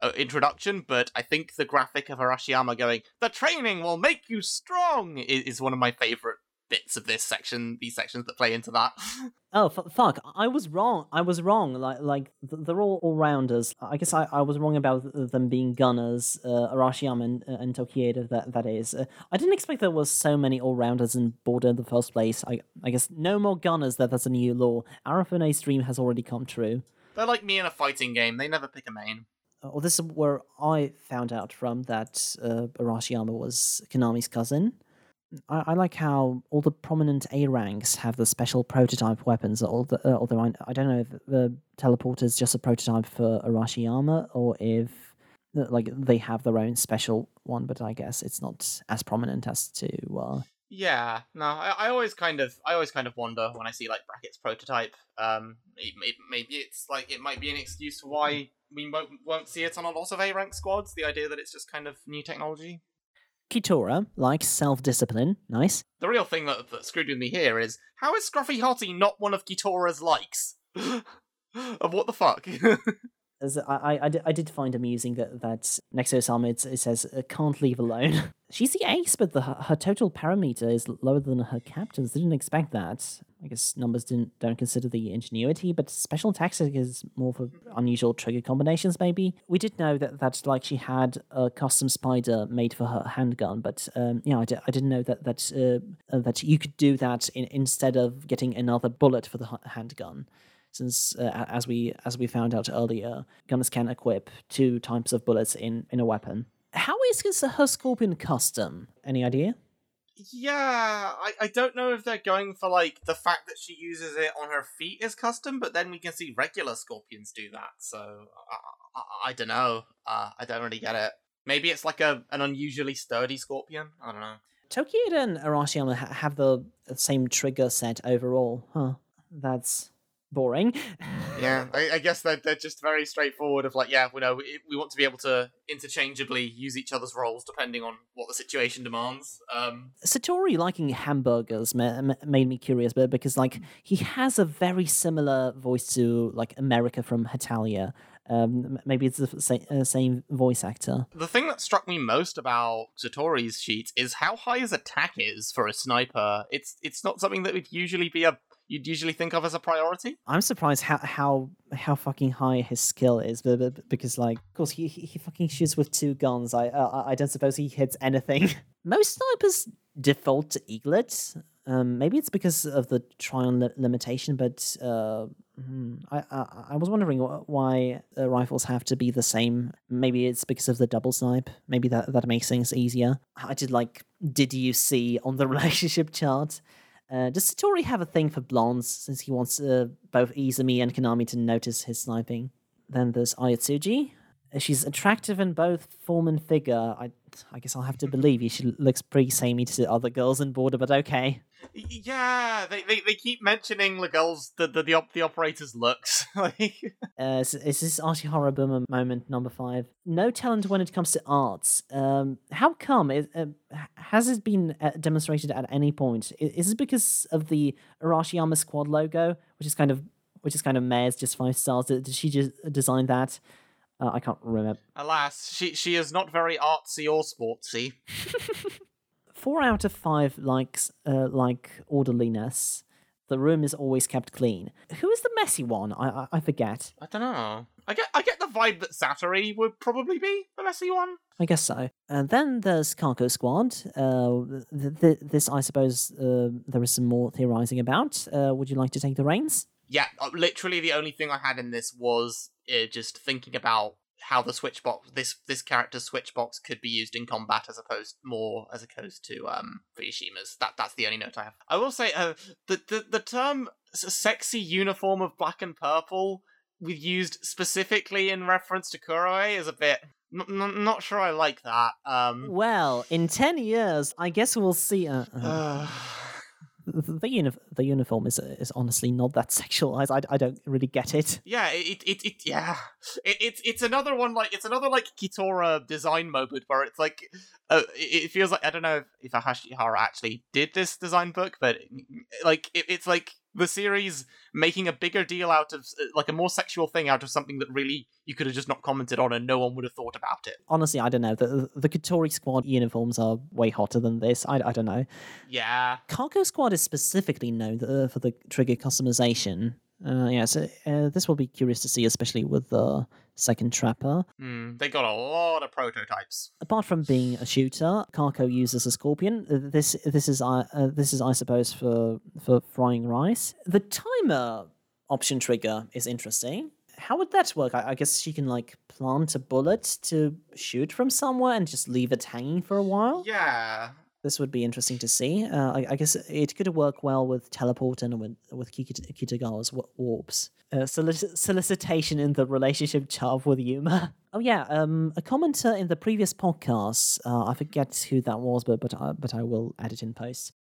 uh, introduction, but I think the graphic of Arashiyama going, "The training will make you strong," is, is one of my favorite bits of this section. These sections that play into that. *laughs* Oh f- fuck! I was wrong. I was wrong. Like like they're all all rounders. I guess I, I was wrong about them being gunners. Uh, Arashiyama and, uh, and Tokieda. That that is. Uh, I didn't expect there was so many all rounders in Border in the first place. I I guess no more gunners. That that's a new law. Arafune's dream has already come true. They're like me in a fighting game; they never pick a main. Uh, Well, this is where I found out from that uh, Arashiyama was Konami's cousin. I, I like how all the prominent A ranks have the special prototype weapons. Although, uh, although I, I don't know if the teleporter is just a prototype for Arashiyama or if uh, like they have their own special one. But I guess it's not as prominent as to. Uh, Yeah, no, I, I always kind of, I always kind of wonder when I see like brackets prototype. Um, it, it, maybe it's like it might be an excuse for why we won't, won't see it on a lot of A rank squads. The idea that it's just kind of new technology. Kitora likes self discipline. Nice. The real thing that, that screwed with me here is how is Scruffy Hottie not one of Kitora's likes? *laughs* of what the fuck? *laughs* As I, I, I, did, find amusing that, that to Osamu it, says uh, can't leave alone. *laughs* She's the ace, but the, her total parameter is lower than her captain's. Didn't expect that. I guess numbers didn't don't consider the ingenuity, but special tactic is more for unusual trigger combinations. Maybe we did know that that like she had a custom spider made for her handgun, but um, yeah, I, didn't know that that uh, that you could do that in, instead of getting another bullet for the handgun since uh, as we as we found out earlier, gunners can equip two types of bullets in in a weapon. How is this her scorpion custom? Any idea? yeah, I, I don't know if they're going for like the fact that she uses it on her feet is custom, but then we can see regular scorpions do that. So I, I, I don't know. Uh, I don't really get it. Maybe it's like a an unusually sturdy scorpion. I don't know. Tokieda and Arashiyama ha- have the same trigger set overall, huh? That's boring. yeah, *laughs* I, I, guess they're, they're just very straightforward of like, yeah, we know we, we want to be able to interchangeably use each other's roles depending on what the situation demands. Um, Satori liking hamburgers ma- made me curious, but because like he has a very similar voice to like America from Hetalia. Um, maybe it's the same, uh, same voice actor. The thing that struck me most about Satori's sheet is how high his attack is for a sniper. It's it's not something that would usually be a you'd usually think of as a priority. I'm surprised how how how fucking high his skill is, but, but because like, of course, he he fucking shoots with two guns. I uh, I don't suppose he hits anything. *laughs* Most snipers default to eaglet. Um, maybe it's because of the Trion li- limitation, but uh, hmm, I, I, I was wondering why uh, rifles have to be the same. Maybe it's because of the double snipe. Maybe that that makes things easier. I did like, did you see on the *laughs* relationship chart? Uh, does Satori have a thing for blondes since he wants uh, both Izumi and Konami to notice his sniping? Then there's Ayatsuji. Uh, she's attractive in both form and figure. I, I guess I'll have to believe you. She looks pretty samey to other girls in Border, but okay. Yeah, they, they, they keep mentioning the girls, the the the, op- the operator's looks. *laughs* like, uh, is, is this Ashihara Boomer moment number five? No talent when it comes to arts. Um, how come? It, uh, has it been uh, demonstrated at any point? Is it because of the Arashiyama Squad logo, which is kind of which is kind of mayor's just five stars? Did, did she just design that? Uh, I can't remember. Alas, she she is not very artsy or sportsy. *laughs* four out of five likes uh, like orderliness. The room is always kept clean. Who is the messy one? I I, I forget. I don't know. I get I get the vibe that Satori would probably be the messy one. I guess so. And then there's Kako Squad. Uh, th- th- this, I suppose, uh, there is some more theorizing about. Uh, would you like to take the reins? Yeah, uh, literally the only thing I had in this was uh, just thinking about how the switch box this this character's switch box could be used in combat as opposed more as opposed to um Fuyushima's. That that's the only note I have. I will say uh, the the the term sexy uniform of black and purple we've used specifically in reference to Kuroe is a bit n- n- not sure I like that. Um Well, in 10 years, I guess we'll see uh, uh *sighs* *sighs* the uni- the uniform is is honestly not that *laughs* sexualized. I, I don't really get it. Yeah, it it, it yeah, it, it's it's another one like it's another like Kitora design moment where it's like uh, it, feels like I don't know if, if Ashihara actually did this design book, but like it, it's like the series making a bigger deal out of like a more sexual thing out of something that really you could have just not commented on and no one would have thought about it. Honestly, I don't know. The the Katori squad uniforms are way hotter than this. I, I don't know. Yeah. Kako squad is specifically known for the trigger customization. Uh, yeah, so uh, this will be curious to see, especially with the second trapper. Mm, they got a lot of prototypes. Apart from being a shooter, Kako uses a scorpion. This this is uh, this is I suppose for for frying rice. The timer option trigger is interesting. How would that work? I, I guess she can like plant a bullet to shoot from somewhere and just leave it hanging for a while. Yeah, this would be interesting to see. Uh, I, I, guess it could work well with teleport and with, with Kitagawa's warps. Uh, solic- solicitation in the relationship chart with Yuma. *laughs* Oh yeah, um, a commenter in the previous podcast. Uh, I forget who that was, but but uh, but I will add it in post.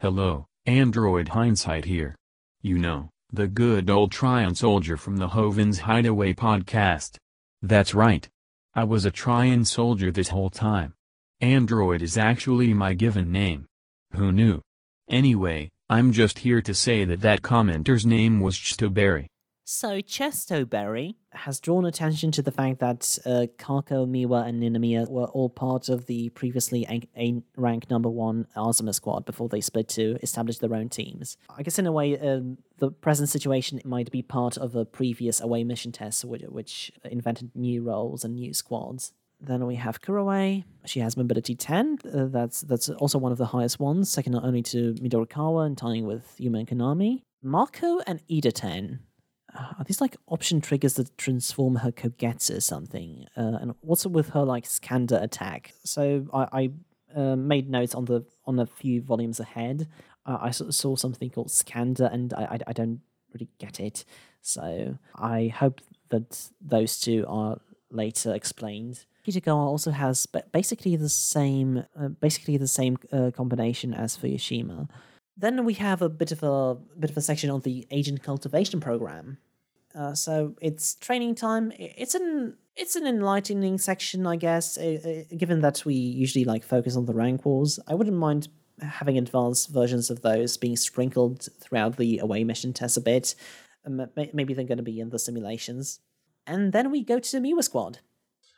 Hello, Android Hindsight here. You know, the good old Trion soldier from the Hovens Hideaway podcast. That's right. I was a Trion soldier this whole time. Android is actually my given name. Who knew? Anyway, I'm just here to say that that commenter's name was Chestoberry. So Chestoberry has drawn attention to the fact that uh, Kako, Miwa, and Ninomiya were all part of the previously a- a- ranked number one Azuma squad before they split to establish their own teams. I guess in a way, um, the present situation might be part of a previous away mission test, which, which invented new roles and new squads. Then we have Kuroe. She has mobility 10. Uh, that's that's also one of the highest ones, second only to Midorikawa and tying with Yuma and Konami. Mako and Ida 10. Uh, are these like option triggers that transform her Kogetsu or something? Uh, and what's with her like Skanda attack? So I, I uh, made notes on the on a few volumes ahead. Uh, I saw something called Skanda, and I, I, I don't really get it. So I hope that those two are later explained. Kitagawa also has basically the same, uh, basically the same uh, combination as Fuyushima. Then we have a bit of a bit of a section on the agent cultivation program. Uh, so it's training time. It's an it's an enlightening section, I guess. uh, uh, given that we usually like focus on the rank wars, I wouldn't mind having advanced versions of those being sprinkled throughout the away mission tests a bit. Um, maybe they're going to be in the simulations. And then we go to the Miwa squad.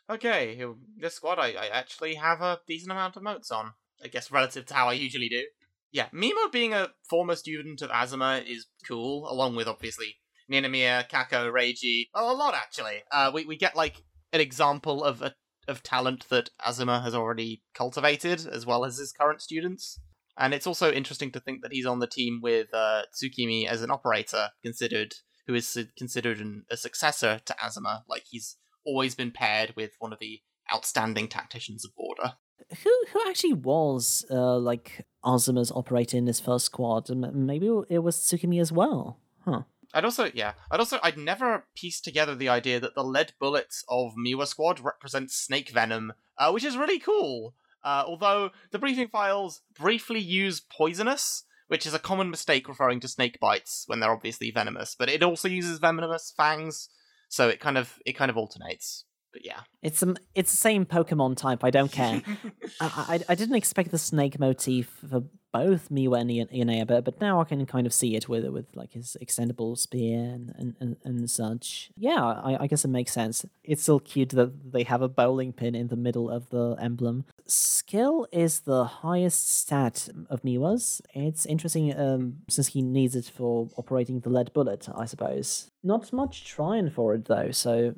Okay, this squad I, I actually have a decent amount of notes on. I guess relative to how I usually do. Yeah, Mimo being a former student of Azuma is cool, along with obviously Ninomiya, Kako, Reiji. A lot actually. Uh, we we get like an example of a of talent that Azuma has already cultivated, as well as his current students. And it's also interesting to think that he's on the team with uh, Tsukimi as an operator, considered who is considered an, a successor to Azuma. Like he's always been paired with one of the outstanding tacticians of Border. Who who actually was uh, like Azuma's operator in his first squad? Maybe it was Tsukimi as well. Huh. I'd also, yeah, I'd also, I'd never pieced together the idea that the lead bullets of Miwa Squad represent snake venom, uh, which is really cool. Uh, although the briefing files briefly use poisonous, which is a common mistake referring to snake bites when they're obviously venomous, but it also uses venomous fangs, so it kind of, it kind of alternates. But yeah, It's um, it's the same Pokemon type. I don't care. *laughs* I, I I didn't expect the snake motif for both Miwa and Yoneya, but but now I can kind of see it with with like his extendable spear and and, and, and such. Yeah, I, I guess it makes sense. It's still cute that they have a bowling pin in the middle of the emblem. Skill is the highest stat of Miwa's. It's interesting um, since he needs it for operating the lead bullet, I suppose. Not much trying for it though, so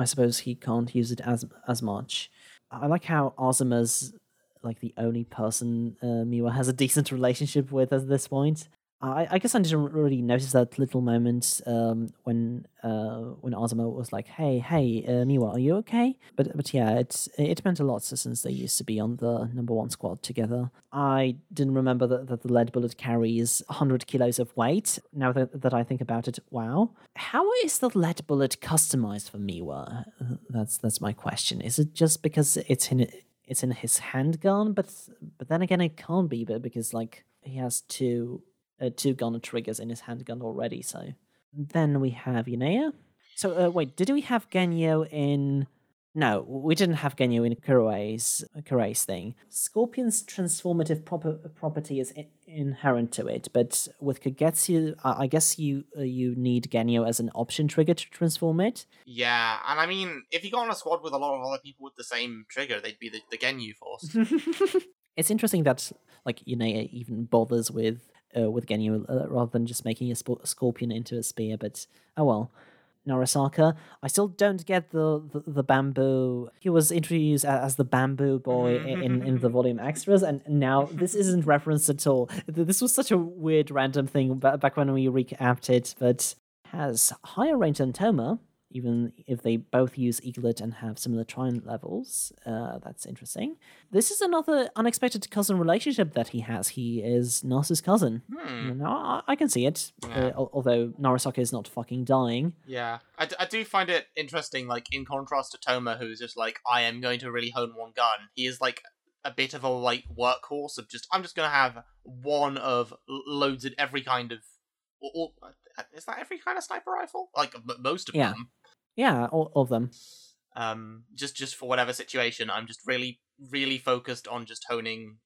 I suppose he can't use it as as much. I like how Azuma's like the only person uh, Miwa has a *laughs* decent relationship with at this point. I, I guess I didn't really notice that little moment um, when uh, when Azuma was like, "Hey, hey, uh, Miwa, are you okay?" But but yeah, it's it meant a lot since they used to be on the number one squad together. I didn't remember that, that the lead bullet carries 100 kilos of weight. Now that, that I think about it, wow, how is the lead bullet customized for Miwa? That's that's my question. Is it just because it's in it's in his handgun? But but then again, it can't be, but because like he has two uh, two gun triggers in his handgun already. So then we have Yoneya. So uh, wait, did we have Genyo in? No, we didn't have Genyo in Kuroe's Kuroe's thing. Scorpion's transformative proper, property is i- inherent to it, but with Kogetsu, I I guess you uh, you need Genyo as an option trigger to transform it. yeah, and I mean, if you got on a squad with a lot of other people with the same trigger, they'd be the, the Genyu force. *laughs* it's interesting that like Yoneya even bothers with uh, with Genyo uh, rather than just making a, sp- scorpion into a spear. But oh well. Narasaka, I still don't get the, the, the bamboo. He was introduced as the bamboo boy in, in the volume extras, and now this isn't referenced at all. This was such a weird random thing back when we recapped it, but has higher range than Toma, even if they both use Eaglet and have similar Trion levels. Uh, that's interesting. This is another unexpected cousin relationship that he has. He is Narsa's cousin. Hmm. I, I can see it, Yeah. uh, although Narasaka is not fucking dying. Yeah, I, d- I do find it interesting, like, in contrast to Toma, who's just like, I am going to really hone one gun. He is, like, a bit of a, like, workhorse of just, I'm just going to have one of loads of every kind of. Or, or, uh, is that every kind of sniper rifle? Like, m- most of Yeah. them. Yeah, all, all of them. Um, just, just for whatever situation, I'm just really, really focused on just honing,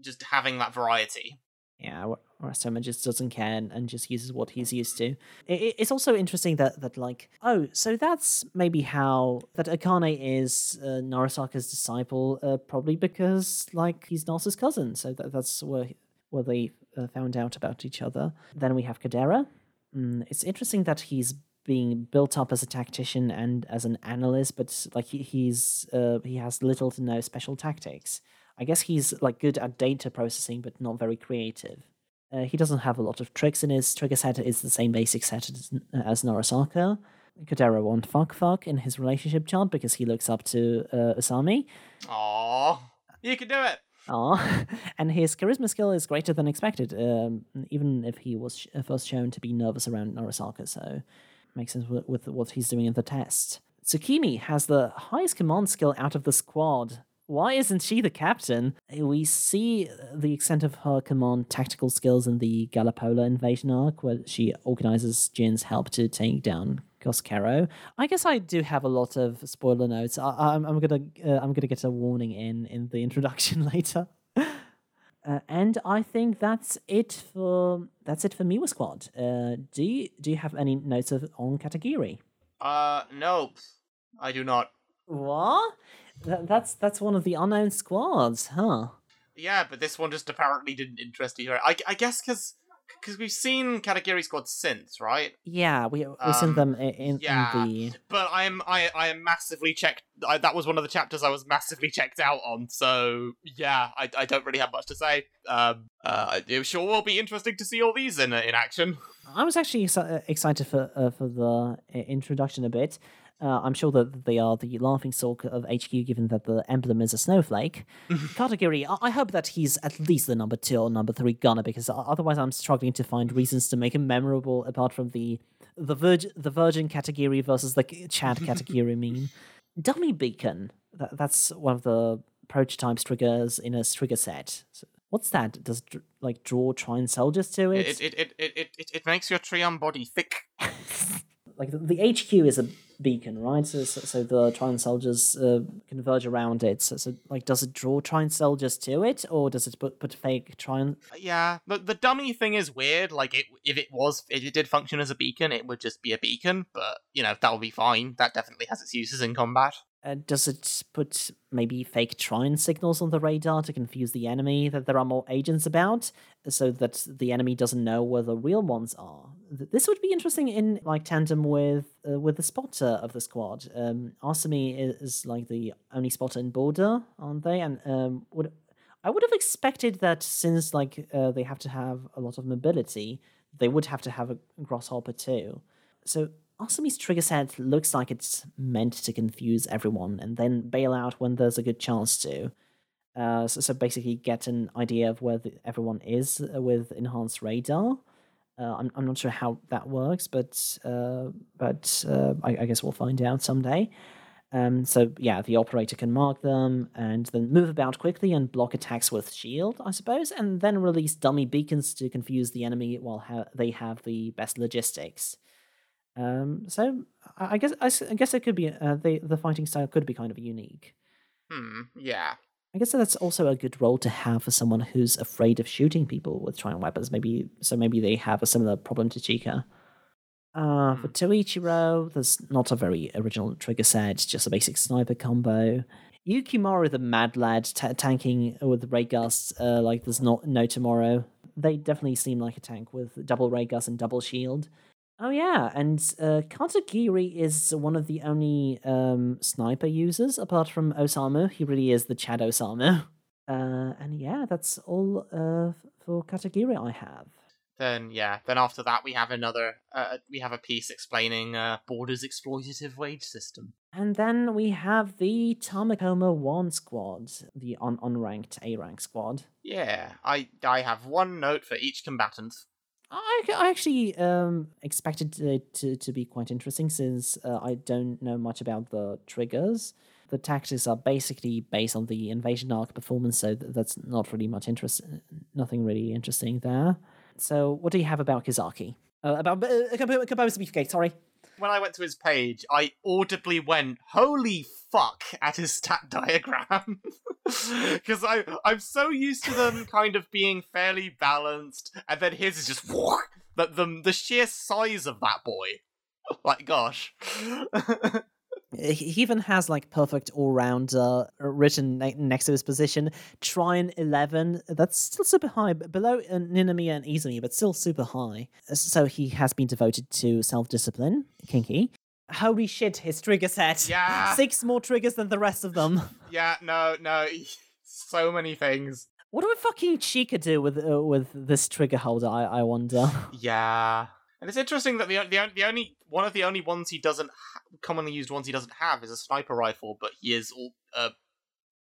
just having that variety. Yeah, whereas just doesn't care and, and just uses what he's used to. I i- it's also interesting that that like oh, so that's maybe how that Akane is uh, Narasaka's disciple, uh, probably because like he's Narsa's cousin. So that, that's where where they uh, found out about each other. Then we have Kodera. Mm, it's interesting that he's being built up as a tactician and as an analyst, but like he, he's uh, he has little to no special tactics. I guess he's like good at data processing, but not very creative. Uh, he doesn't have a lot of tricks in his trigger set. Is the same basic set as, as Narasaka. Kodera won't fuck fuck in his relationship chart because he looks up to uh, Usami. Aww. You can do it! Aw. *laughs* and his charisma skill is greater than expected, um, even if he was sh- first shown to be nervous around Narasaka, so makes sense with, with what he's doing in the test. Tsukimi has the highest command skill out of the squad, Why isn't she the captain? We see the extent of her command tactical skills in the Galopoula invasion arc, where she organizes Jin's help to take down Koskero. I guess I do have a lot of spoiler notes. I, am gonna uh, I'm gonna get a warning in in the *laughs* introduction later. Uh, and I think that's it for that's it for Miwa Squad. Uh, do you do you have any notes of on Katagiri? Uh, nope, I do not. What? That, that's that's one of the unknown squads, huh? Yeah, but this one just apparently didn't interest you. I, I guess because because we've seen Katagiri Squad since, right? Yeah, we we've um, seen them in, yeah, in the. But I am I I am massively checked. I, that was one of the chapters I was massively checked out on. So yeah, I, I don't really have much to say. Um, uh, it sure will be interesting to see all these in in action. I was actually excited for uh, for the uh, introduction a bit. Uh, I'm sure that they are the laughing stock of HQ, given that the emblem is a snowflake. *laughs* Katagiri, I-, I hope that he's at least the number two or number three gunner, because otherwise I'm struggling to find reasons to make him memorable apart from the the, virg- the Virgin Katagiri versus the Chad *laughs* Katagiri meme. Dummy Beacon, that- that's one of the prototype triggers in a trigger set. So what's that? Does like draw Trion soldiers to it? It it, it, it, it, it makes your Trion body thick. *laughs* like the, the HQ is a beacon, right? So, so, so the Trion soldiers uh, converge around it. So, so, like, does it draw Trion soldiers to it, or does it put, put fake Trion? Yeah, the the dummy thing is weird. Like, it if it was if it did function as a beacon, it would just be a beacon. But you know that would be fine. That definitely has its uses in combat. Uh, does it put maybe fake Trion signals on the radar to confuse the enemy that there are more agents about, so that the enemy doesn't know where the real ones are? This would be interesting in like tandem with uh, with the spotter of the squad. Um, is, is, like the only spotter in border, aren't they? And um, would I would have expected that since like uh, they have to have a lot of mobility, they would have to have a grasshopper too. So Asumi's trigger set looks like it's meant to confuse everyone and then bail out when there's a good chance to. Uh, so, so, basically, get an idea of where the, everyone is uh, with enhanced radar. Uh, I'm, I'm not sure how that works, but uh, but uh, I, I, guess we'll find out someday. Um, so yeah, the operator can mark them and then move about quickly and block attacks with shield, I suppose, and then release dummy beacons to confuse the enemy while ha- they have the best logistics. Um, so I guess I, guess it could be uh, the the fighting style could be kind of unique. Hmm. Yeah. I guess that's also a good role to have for someone who's afraid of shooting people with Trion weapons. Maybe so. Maybe they have a similar problem to Chika. Uh, for hmm. Toichiro, there's not a very original trigger set, just a basic sniper combo. Yukimaru, the mad lad, t- tanking with Raygusts, uh, like there's not no tomorrow. They definitely seem like a tank with double Raygust and double shield. Oh yeah, and uh, Katagiri is one of the only um, sniper users apart from Osamu. He really is the Chad Osamu. *laughs* Uh, and yeah, that's all uh, for Katagiri I have. Then yeah, then after that we have another. Uh, we have a piece explaining uh, Border's exploitative wage system. And then we have the Tamakoma One squad, the un- unranked A rank squad. Yeah, I I have one note for each combatant. I, I actually um, expected it to, to be quite interesting since uh, I don't know much about the triggers. The tactics are basically based on the invasion arc performance, so that's not really much interest, nothing really interesting there. So, what do you have about Kizaki? Uh, about uh, be sorry when I went to his page, I audibly went, "Holy fuck!" at his stat *laughs* diagram *laughs* because I I'm so used to them kind of being fairly balanced, and then his is just *laughs* the the the sheer size of that boy. Like, gosh. He even has like perfect all rounder uh, written next to his position. Trion 11, that's still super high, below uh, Ninomiya and Izumi, but still super high. Uh, so he has been devoted to self discipline, kinky. Holy shit, his trigger set. Yeah. *laughs* Six more triggers than the rest of them. *laughs* Yeah, no, no. So many things. What do fucking Chika do with uh, with this trigger holder? I, I wonder. Yeah, and it's interesting that the the, the only one of the only ones he doesn't ha- commonly used ones he doesn't have is a sniper rifle, but he is uh,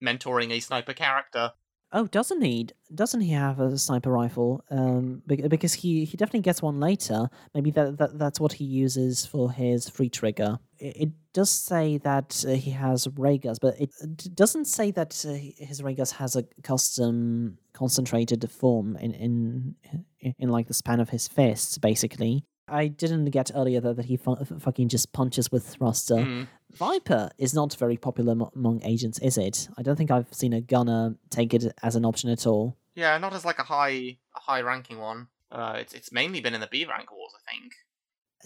mentoring a sniper character. Oh, doesn't he? Doesn't he have a sniper rifle? Um, because he, he definitely gets one later. Maybe that, that that's what he uses for his free trigger. It, it does say that uh, he has ray guns, but it doesn't say that uh, his ray gun has a custom concentrated form in in in like the span of his fists, basically. I didn't get earlier though that he fu- fucking just punches with thruster. Mm. Viper is not very popular mo- among agents, is it? I don't think I've seen a gunner take it as an option at all. Yeah, not as like a high a high ranking one. Uh, it's it's mainly been in the B rank wars, I think.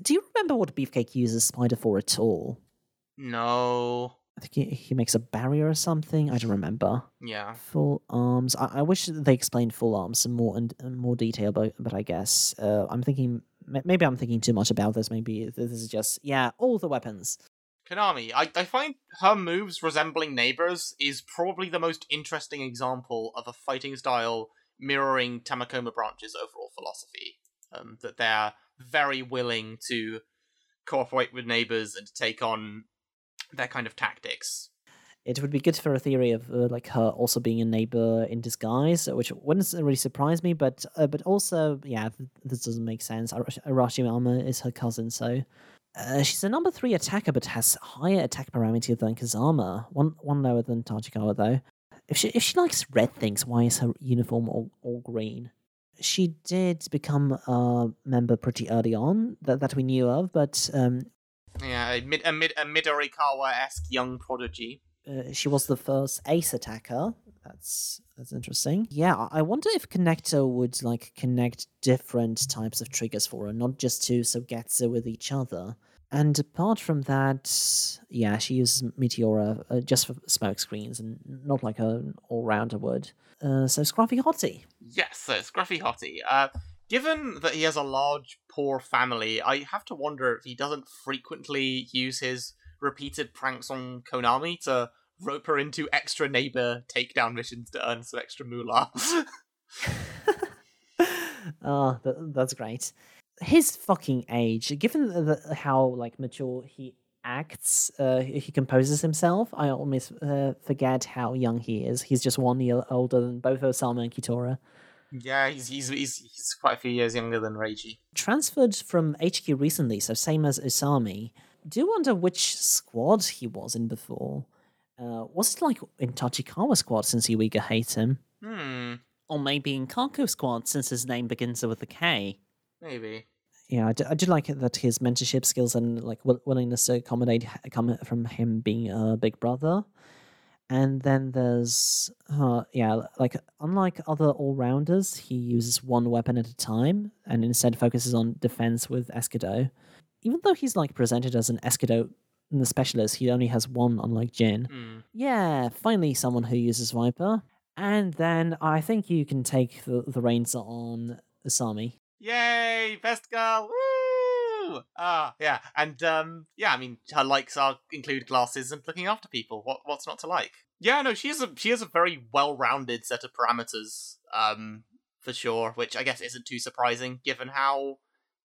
Do you remember what Beefcake uses Spider for at all? No. I think he, he makes a barrier or something. I don't remember. Yeah. Full arms. I, I wish they explained full arms in more in more detail, but but I guess uh, I'm thinking m- maybe I'm thinking too much about this. Maybe this is just yeah, all the weapons. Konami, I, I find her moves resembling neighbors is probably the most interesting example of a fighting style mirroring Tamakoma Branch's overall philosophy. Um, that they're very willing to cooperate with neighbors and take on their kind of tactics. It would be good for a theory of uh, like her also being a neighbor in disguise, which wouldn't really surprise me. But uh, but also, yeah, this doesn't make sense. Arashi Arashiyama is her cousin, so uh, she's a number three attacker, but has higher attack parameter than Kazama. One one lower than Tachikawa though. If she if she likes red things, why is her uniform all, all green? She did become a member pretty early on that that we knew of, but um, Yeah, a, mid, a, mid, a Midorikawa esque young prodigy. Uh, she was the first ace attacker. That's that's interesting. Yeah, I- wonder if Connector would like connect different types of triggers for her, not just to Kogetsu with each other. And apart from that, yeah, she uses Meteora uh, just for smoke screens and not like an all rounder would. Uh, so Scruffy Hottie. Yes, so Scruffy Hottie. Uh, given that he has a large, poor family, I have to wonder if he doesn't frequently use his repeated pranks on Konami to rope her into extra neighbor takedown missions to earn some extra moolah. *laughs* oh, th- that's great. His fucking age, given the, the, how like mature he acts, uh, he he composes himself. I almost uh, forget how young he is. He's just one year older than both Osamu and Kitora. yeah, he's, he's he's he's quite a few years younger than Reiji. Transferred from HQ recently, so same as Osami. Do wonder which squad he was in before. Uh, was it like in Tachikawa squad since Yuiga hates him? Hmm, Or maybe in Kako squad since his name begins with a K? maybe. Yeah, I do, I do like it that his mentorship skills and like will, willingness to accommodate come from him being a big brother. And then there's, uh, yeah, like unlike other all rounders, he uses one weapon at a time and instead focuses on defense with Escudo. Even though he's like presented as an Escudo the specialist, he only has one, unlike Jin. Hmm. Yeah, finally someone who uses Viper. And then I think you can take the, the reins on Usami. Yay, best girl! Woo! Ah, yeah, and um, yeah. I mean, her likes are include glasses and looking after people. What what's not to like? Yeah, no, she is a she has a very well-rounded set of parameters, um, for sure. Which I guess isn't too surprising given how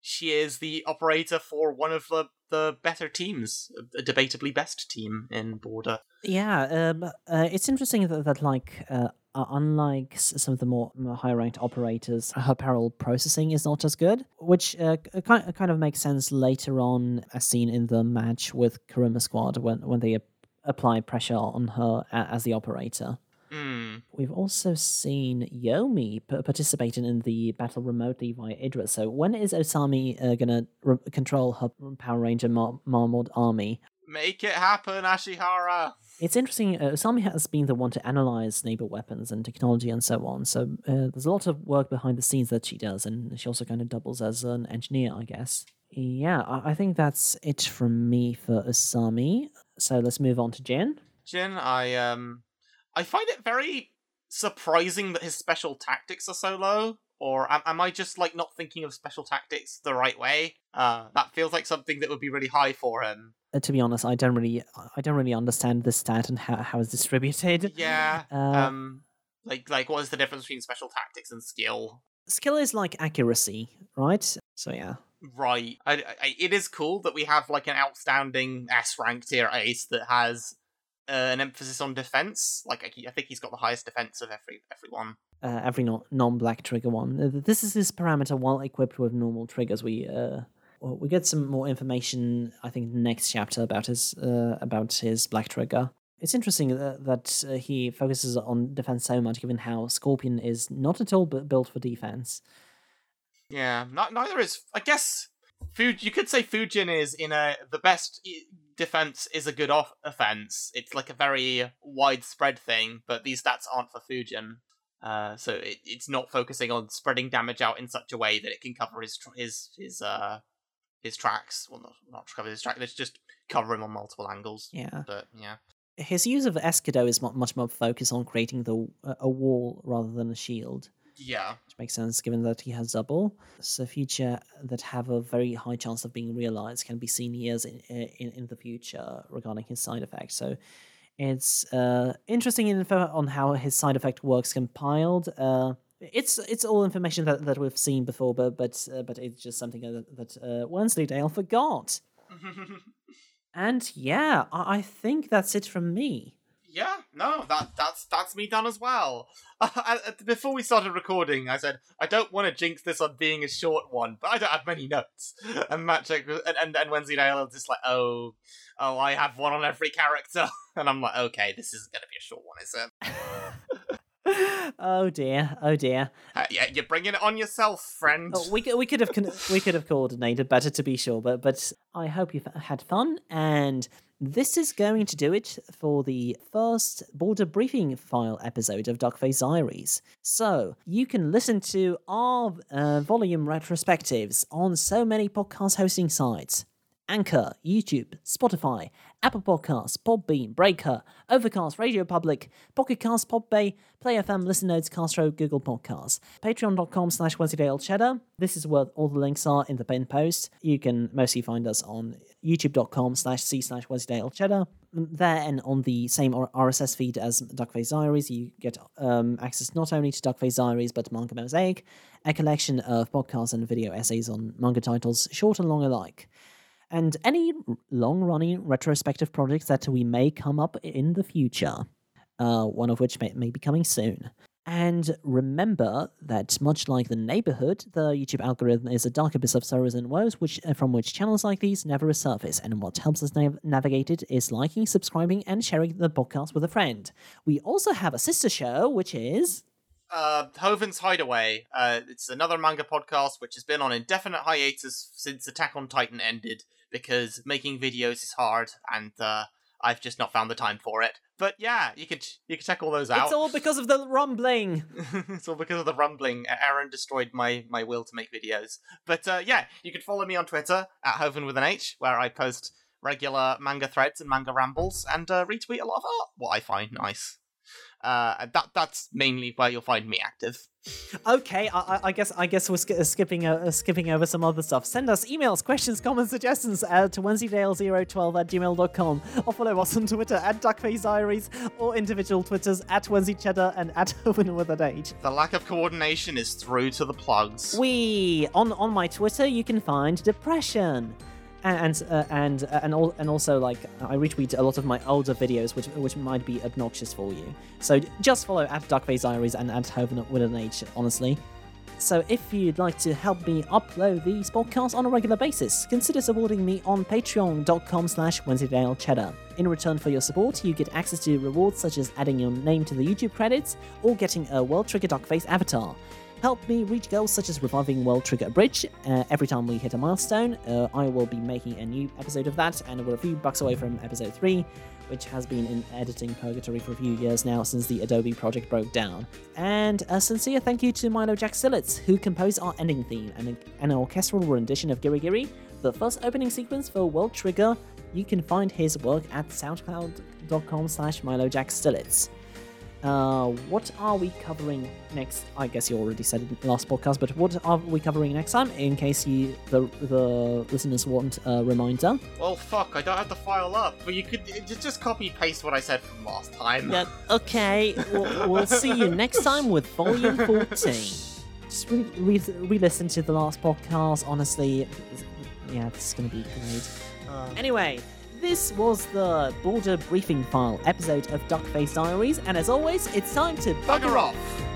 she is the operator for one of the the better teams, a debatably best team in Border. Yeah, um, uh, it's interesting that, that like, uh, uh, unlike some of the more, more high-ranked operators, her parallel processing is not as good, which uh, kind kind of makes sense later on, as seen in the match with Kuruma Squad when when they ap- apply pressure on her as the operator. Hmm. We've also seen Yomi p- participating in the battle remotely via Idra. So when is Usami uh, gonna re- control her Power Ranger Mar- Marmot army? Make it happen, Ashihara. It's interesting. Uh, Usami has been the one to analyze neighbor weapons and technology and so on. So uh, there's a lot of work behind the scenes that she does, and she also kind of doubles as an engineer, I guess. Yeah, I, I think that's it from me for Usami. So let's move on to Jin. Jin, I um, I find it very surprising that his special tactics are so low. Or am, am I just like not thinking of special tactics the right way? Uh, that feels like something that would be really high for him. Uh, to be honest, I don't really, I don't really understand the stat and how, how it's distributed. Yeah. Uh, um, like like what is the difference between special tactics and skill? skill is like accuracy, right? So yeah. Right. I, I, it is cool that we have like an outstanding S ranked tier ace that has uh, an emphasis on defense. Like I, I think he's got the highest defense of every everyone. Uh, every no- non-black trigger one. This is his parameter while equipped with normal triggers. We uh, well, we get some more information. I think next chapter about his uh, about his black trigger. It's interesting that, that uh, he focuses on defense so much, given how Scorpion is not at all bu- built for defense. Yeah, not, neither is. I guess Fuj. You could say Fujin is in a the best defense is a good off offense. It's like a very widespread thing, but these stats aren't for Fujin. Uh, so it, it's not focusing on spreading damage out in such a way that it can cover his tr- his his uh his tracks. Well, not not cover his track. Let's just cover him on multiple angles. Yeah. But yeah, His use of Escudo is much more focused on creating the a wall rather than a shield. Yeah, which makes sense given that he has double. So future that have a very high chance of being realized can be seen years in in, in the future regarding his side effects. So it's uh, interesting info on how his side effect works compiled. Uh, it's it's all information that, that we've seen before, but but uh, but it's just something that, that uh, Wensleydale forgot. *laughs* And yeah, I, I think that's it from me. No, that that's that's me done as well. *laughs* I, I- before we started recording, I said I don't want to jinx this on being a short one, but I don't have many notes. *laughs* And checked, and and, and Wensleydale is just like, oh, oh, I have one on every character, *laughs* and I'm like, okay, this isn't gonna be a short one, is it? oh dear, oh dear. Uh, yeah, you're bringing it on yourself, friend. Oh, we could we could have con- we could have coordinated better to be sure, but but I hope you've had fun, and this is going to do it for the first border briefing file episode of Duckface Diaries. So you can listen to our uh, volume retrospectives on so many podcast hosting sites. Anchor, YouTube, Spotify, Apple Podcasts, Podbean, Breaker, Overcast, Radio Public, Pocket Cast, Podbay, Play FM, Listen Notes, Castro, Google Podcasts. Patreon.com slash Cheddar. This is where all the links are in the pinned post. You can mostly find us on youtube.com slash c slash Wensleydale Cheddar. There and on the same RSS feed as Duckface Diaries, you get um, access not only to Duckface Diaries but Manga Mosaic, a collection of podcasts and video essays on manga titles, short and long alike and any long running retrospective projects that we may come up in the future, uh, one of which may, may be coming soon. And remember that, much like the neighborhood, the YouTube algorithm is a dark abyss of sorrows and woes, which uh, from which channels like these never resurface. And what helps us nav- navigate it is liking, subscribing, and sharing the podcast with a friend. We also have a sister show, which is uh, Hoven's Hideaway. Uh, it's another manga podcast which has been on indefinite hiatus since Attack on Titan ended because making videos is hard and uh, I've just not found the time for it. But yeah, you could you can check all those out. *laughs* it's all because of the rumbling. it's all because of the rumbling. Eren destroyed my my will to make videos. But uh, yeah, you can follow me on Twitter at Hoven with an H, where I post regular manga threads and manga rambles and uh, retweet a lot of art, what I find nice. Uh, that that's mainly where you'll find me active. Okay, I, I- I guess I guess we're sk- skipping uh, skipping over some other stuff. Send us emails, questions, comments, suggestions uh, to wensleydale012 at gmail.com or follow us on Twitter at Duckface Diaries or individual Twitters at Wensleydale Cheddar and at Hoven with an H. The lack of coordination is through to the plugs. We on on my Twitter you can find depression. And uh, and uh, and al- and also like I retweet a lot of my older videos, which which might be obnoxious for you. So just follow at Duckface Diaries and at Hoven with an H. Honestly, so if you'd like to help me upload these podcasts on a regular basis, consider supporting me on patreon.com slash Cheddar. In return for your support, you get access to rewards such as adding your name to the YouTube credits or getting a World Trigger Duckface avatar. Help me reach goals such as reviving World Trigger Bridge. Uh, every time we hit a milestone, uh, I will be making a new episode of that, and we're a few bucks away from episode 3 which has been in editing purgatory for a few years now since the Adobe project broke down. And a sincere thank you to Milo Jack Sillitz, who composed our ending theme and an orchestral rendition of Giri Giri, the first opening sequence for World Trigger. You can find his work at soundcloud.com slash Milo Jack. Uh, what are we covering next? I guess you already said it in the last podcast, but what are we covering next time? In case you the the listeners want a reminder. Well, fuck, I don't have the file up. But you could just, copy paste what I said from last time. Yeah, okay. We'll, we'll see you next time with Volume 14. Just re- re- re-listen to the last podcast. Honestly, yeah, this is going to be great. Uh, Anyway, This was the Border Briefing File episode of Duckface Diaries, and as always, it's time to Bugger off!